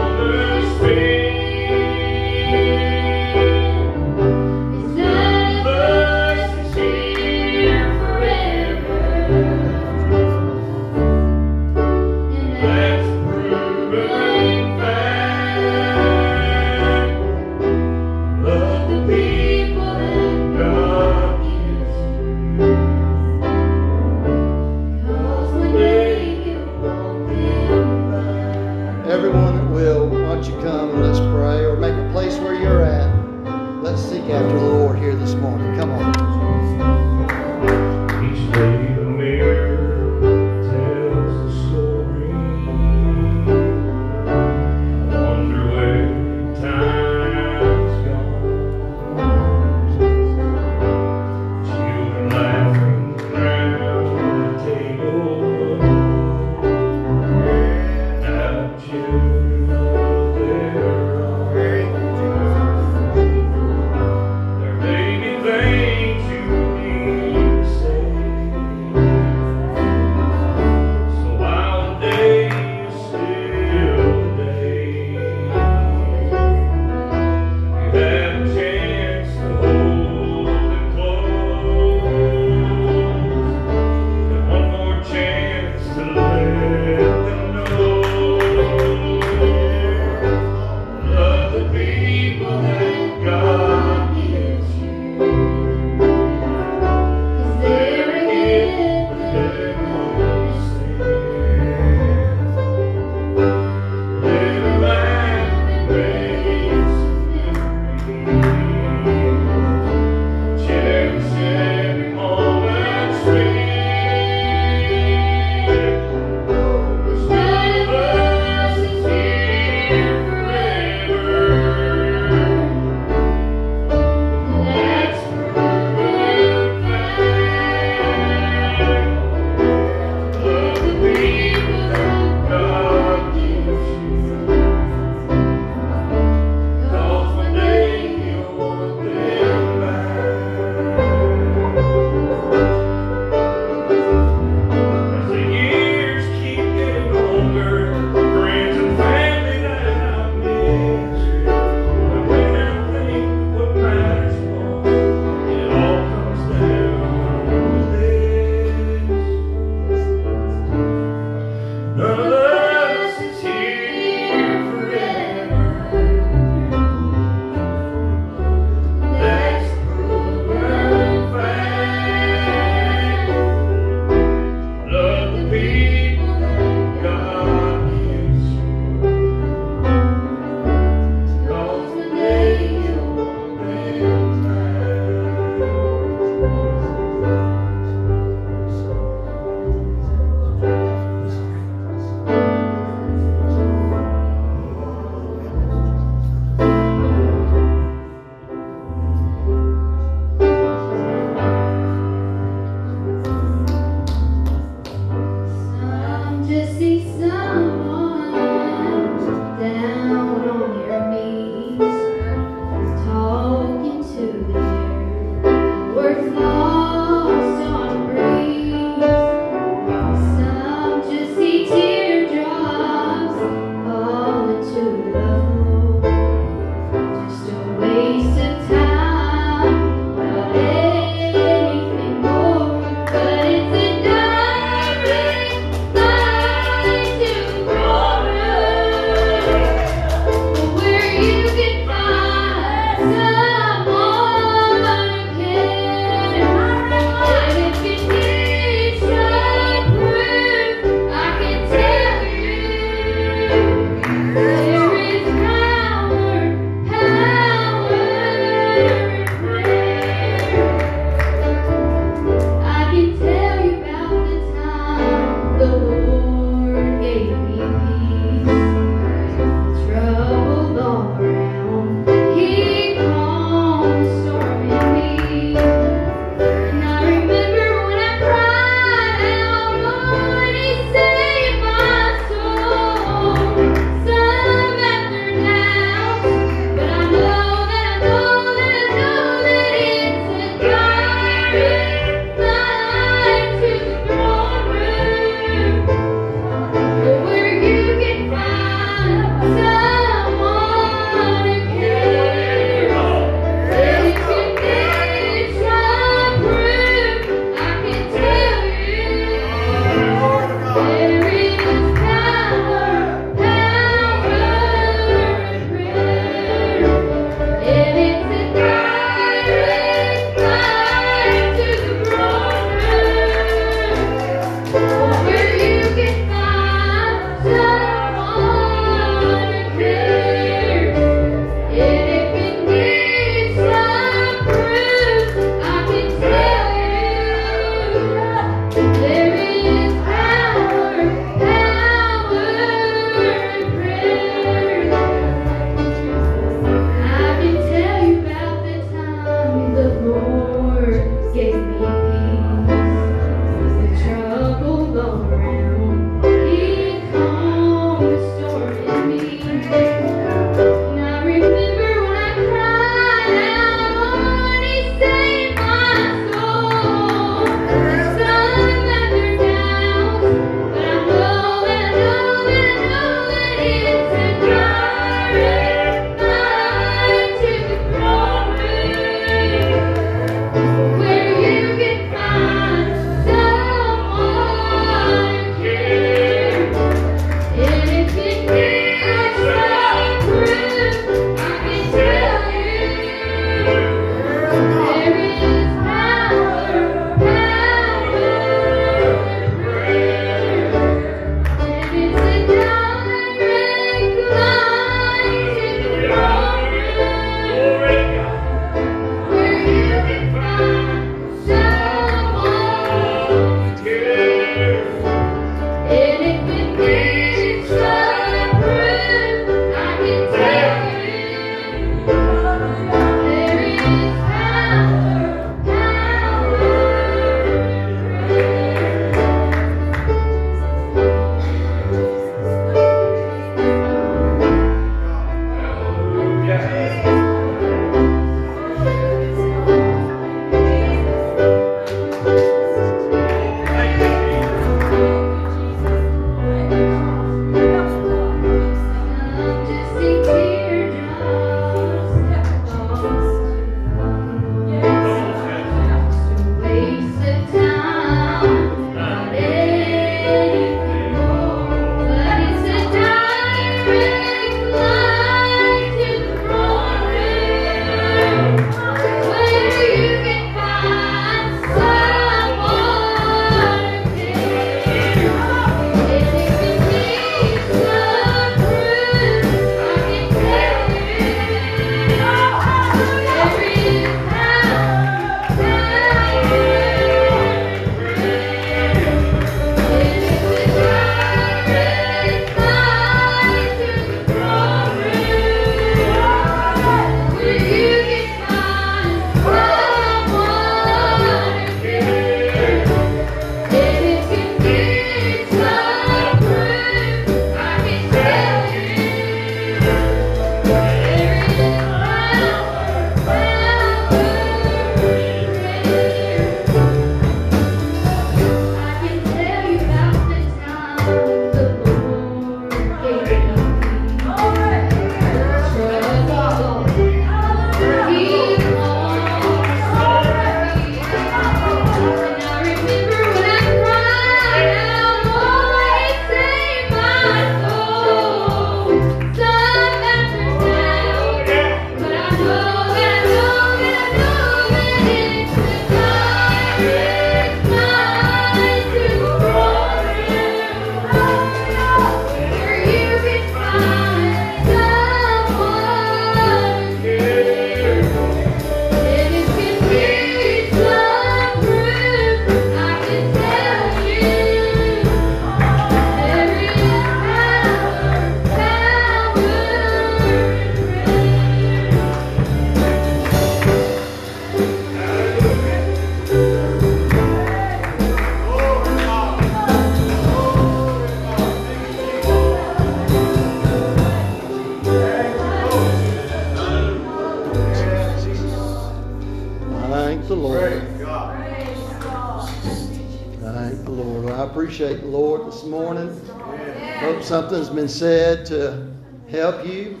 said to help you,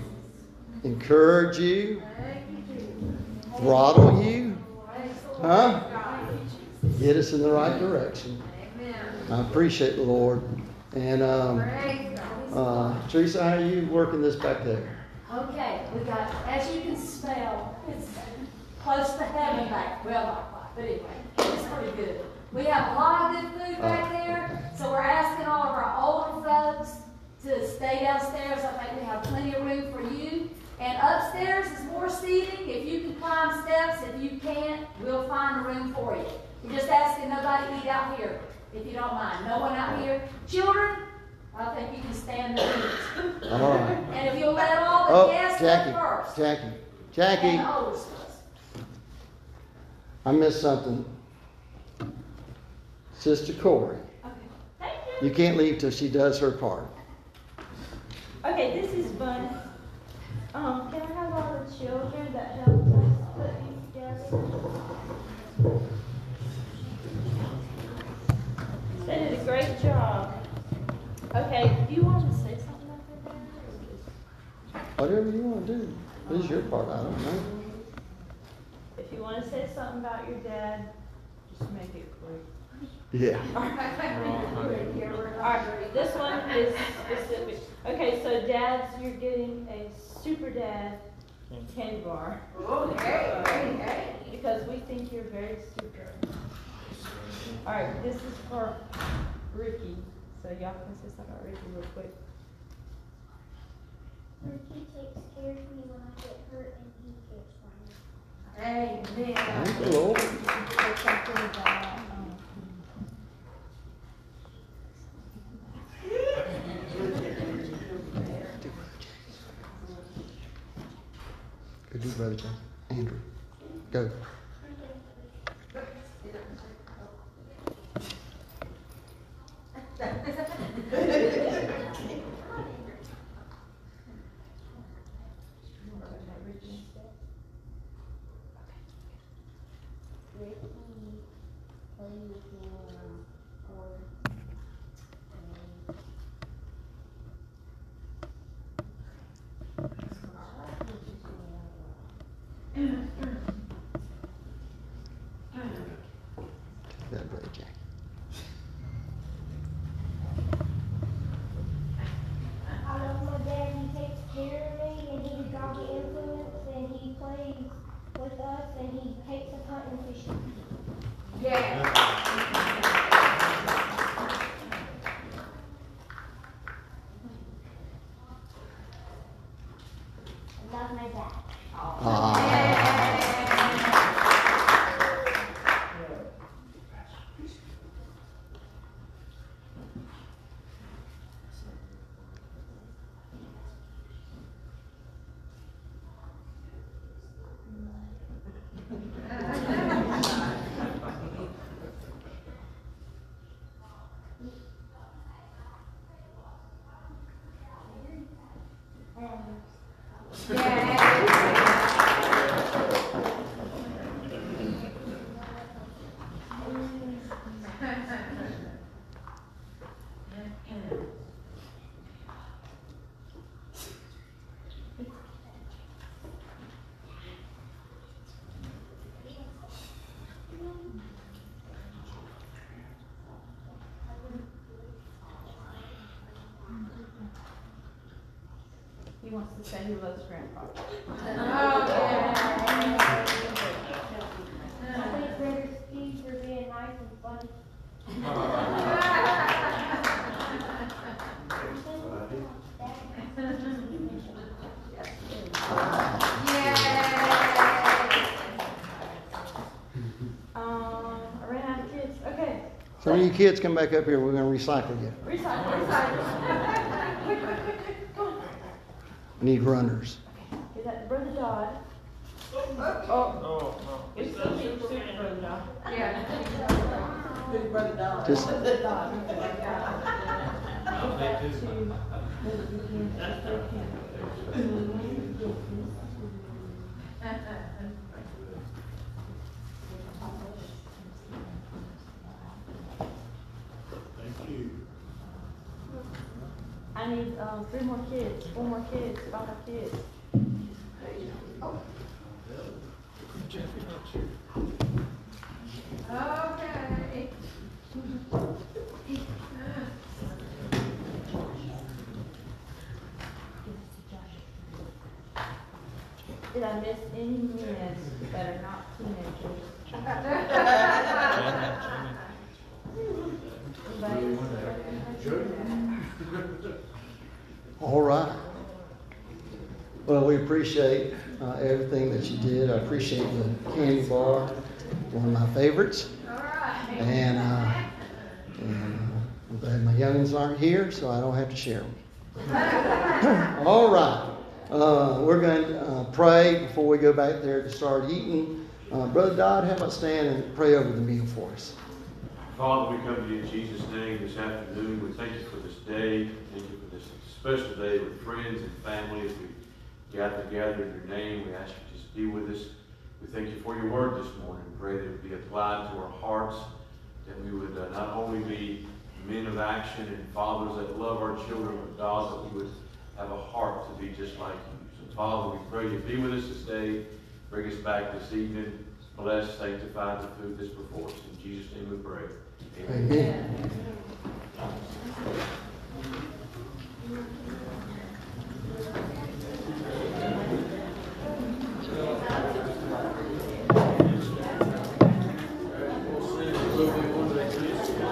encourage you, Thank you, Jesus. throttle you, Praise the Lord. Huh? Get us in the right direction. I appreciate the Lord. And um, uh, Teresa, how are you working this back there? Okay, we got, as you can smell, it's close to heaven back, well, not quite, but anyway, it's pretty good. We have a lot of good food back there, so we're asking all of our older folks to stay downstairs. I think we have plenty of room for you. And upstairs is more seating. If you can climb steps, if you can't, we'll find a room for you. We're just asking nobody eat out here, if you don't mind. No one out here. Children, I think you can stand the heat. All right. And if you'll let all the Oh, guests Jackie, first. Jackie, Jackie, the oldest ones. I missed something. Sister Corey, Okay. Thank you. you can't leave till she does her part. Okay, this is fun. Um, can I have all the children that helped us put these together? They did a great job. Okay, do you want to say something about that? or just- Whatever you want to do. This is your part, I don't know. If you want to say something about your dad, just make it quick. Yeah. [LAUGHS] Alright, this one is specific. Okay, so dads, you're getting a super dad candy bar. Oh, hey, hey, hey. Because we think you're very super. Alright, this is for Ricky. So y'all can say something about Ricky real quick. Ricky takes care of me when I get hurt and he cares for me. Amen. Thank the Lord. Say something about, um, Go Brother. Andrew, go. Ricky plays with me when I'm bored. And That Brother Jack. I love my dad, he takes care of me and he's a godly influence and he plays with us and he takes us hunting and fishing. Yeah. I love my dad. Ah, he wants to say he loves grandpa. Oh, yeah. Thanks, Brother Steve, for being nice and funny. Um, I ran kids. Okay. some of you kids come back up here, we're gonna recycle you. Recycle, recycle. [LAUGHS] quick, quick, quick, quick, go. Need runners. Is that Brother Dodd? Oh, Oh, no. it's the super, super Brother Dodd. Yeah. Just, I need, um, three more kids, four more kids, five more kids. Okay. Did I miss any men that are not teenagers? [LAUGHS] Anybody? All right. Well, we appreciate uh, everything that you did. I appreciate the candy bar, one of my favorites. All right. And, uh, and uh, I'm glad my youngins aren't here, so I don't have to share them. [LAUGHS] All right. Uh, we're going to uh, pray before we go back there to start eating. Uh, Brother Dodd, how about stand and pray over the meal for us? Father, we come to you in Jesus' name this afternoon. We thank you for this day. Thank you for this special day with friends and family as we gather together in your name. We ask you to just be with us. We thank you for your word this morning. We pray that it would be applied to our hearts, that we would uh, not only be men of action and fathers that love our children, but God, that we would have a heart to be just like you. So, Father, we pray you be with us this day. Bring us back this evening. Bless, sanctify the food that's before us. In Jesus' name we pray. Amen. Amen.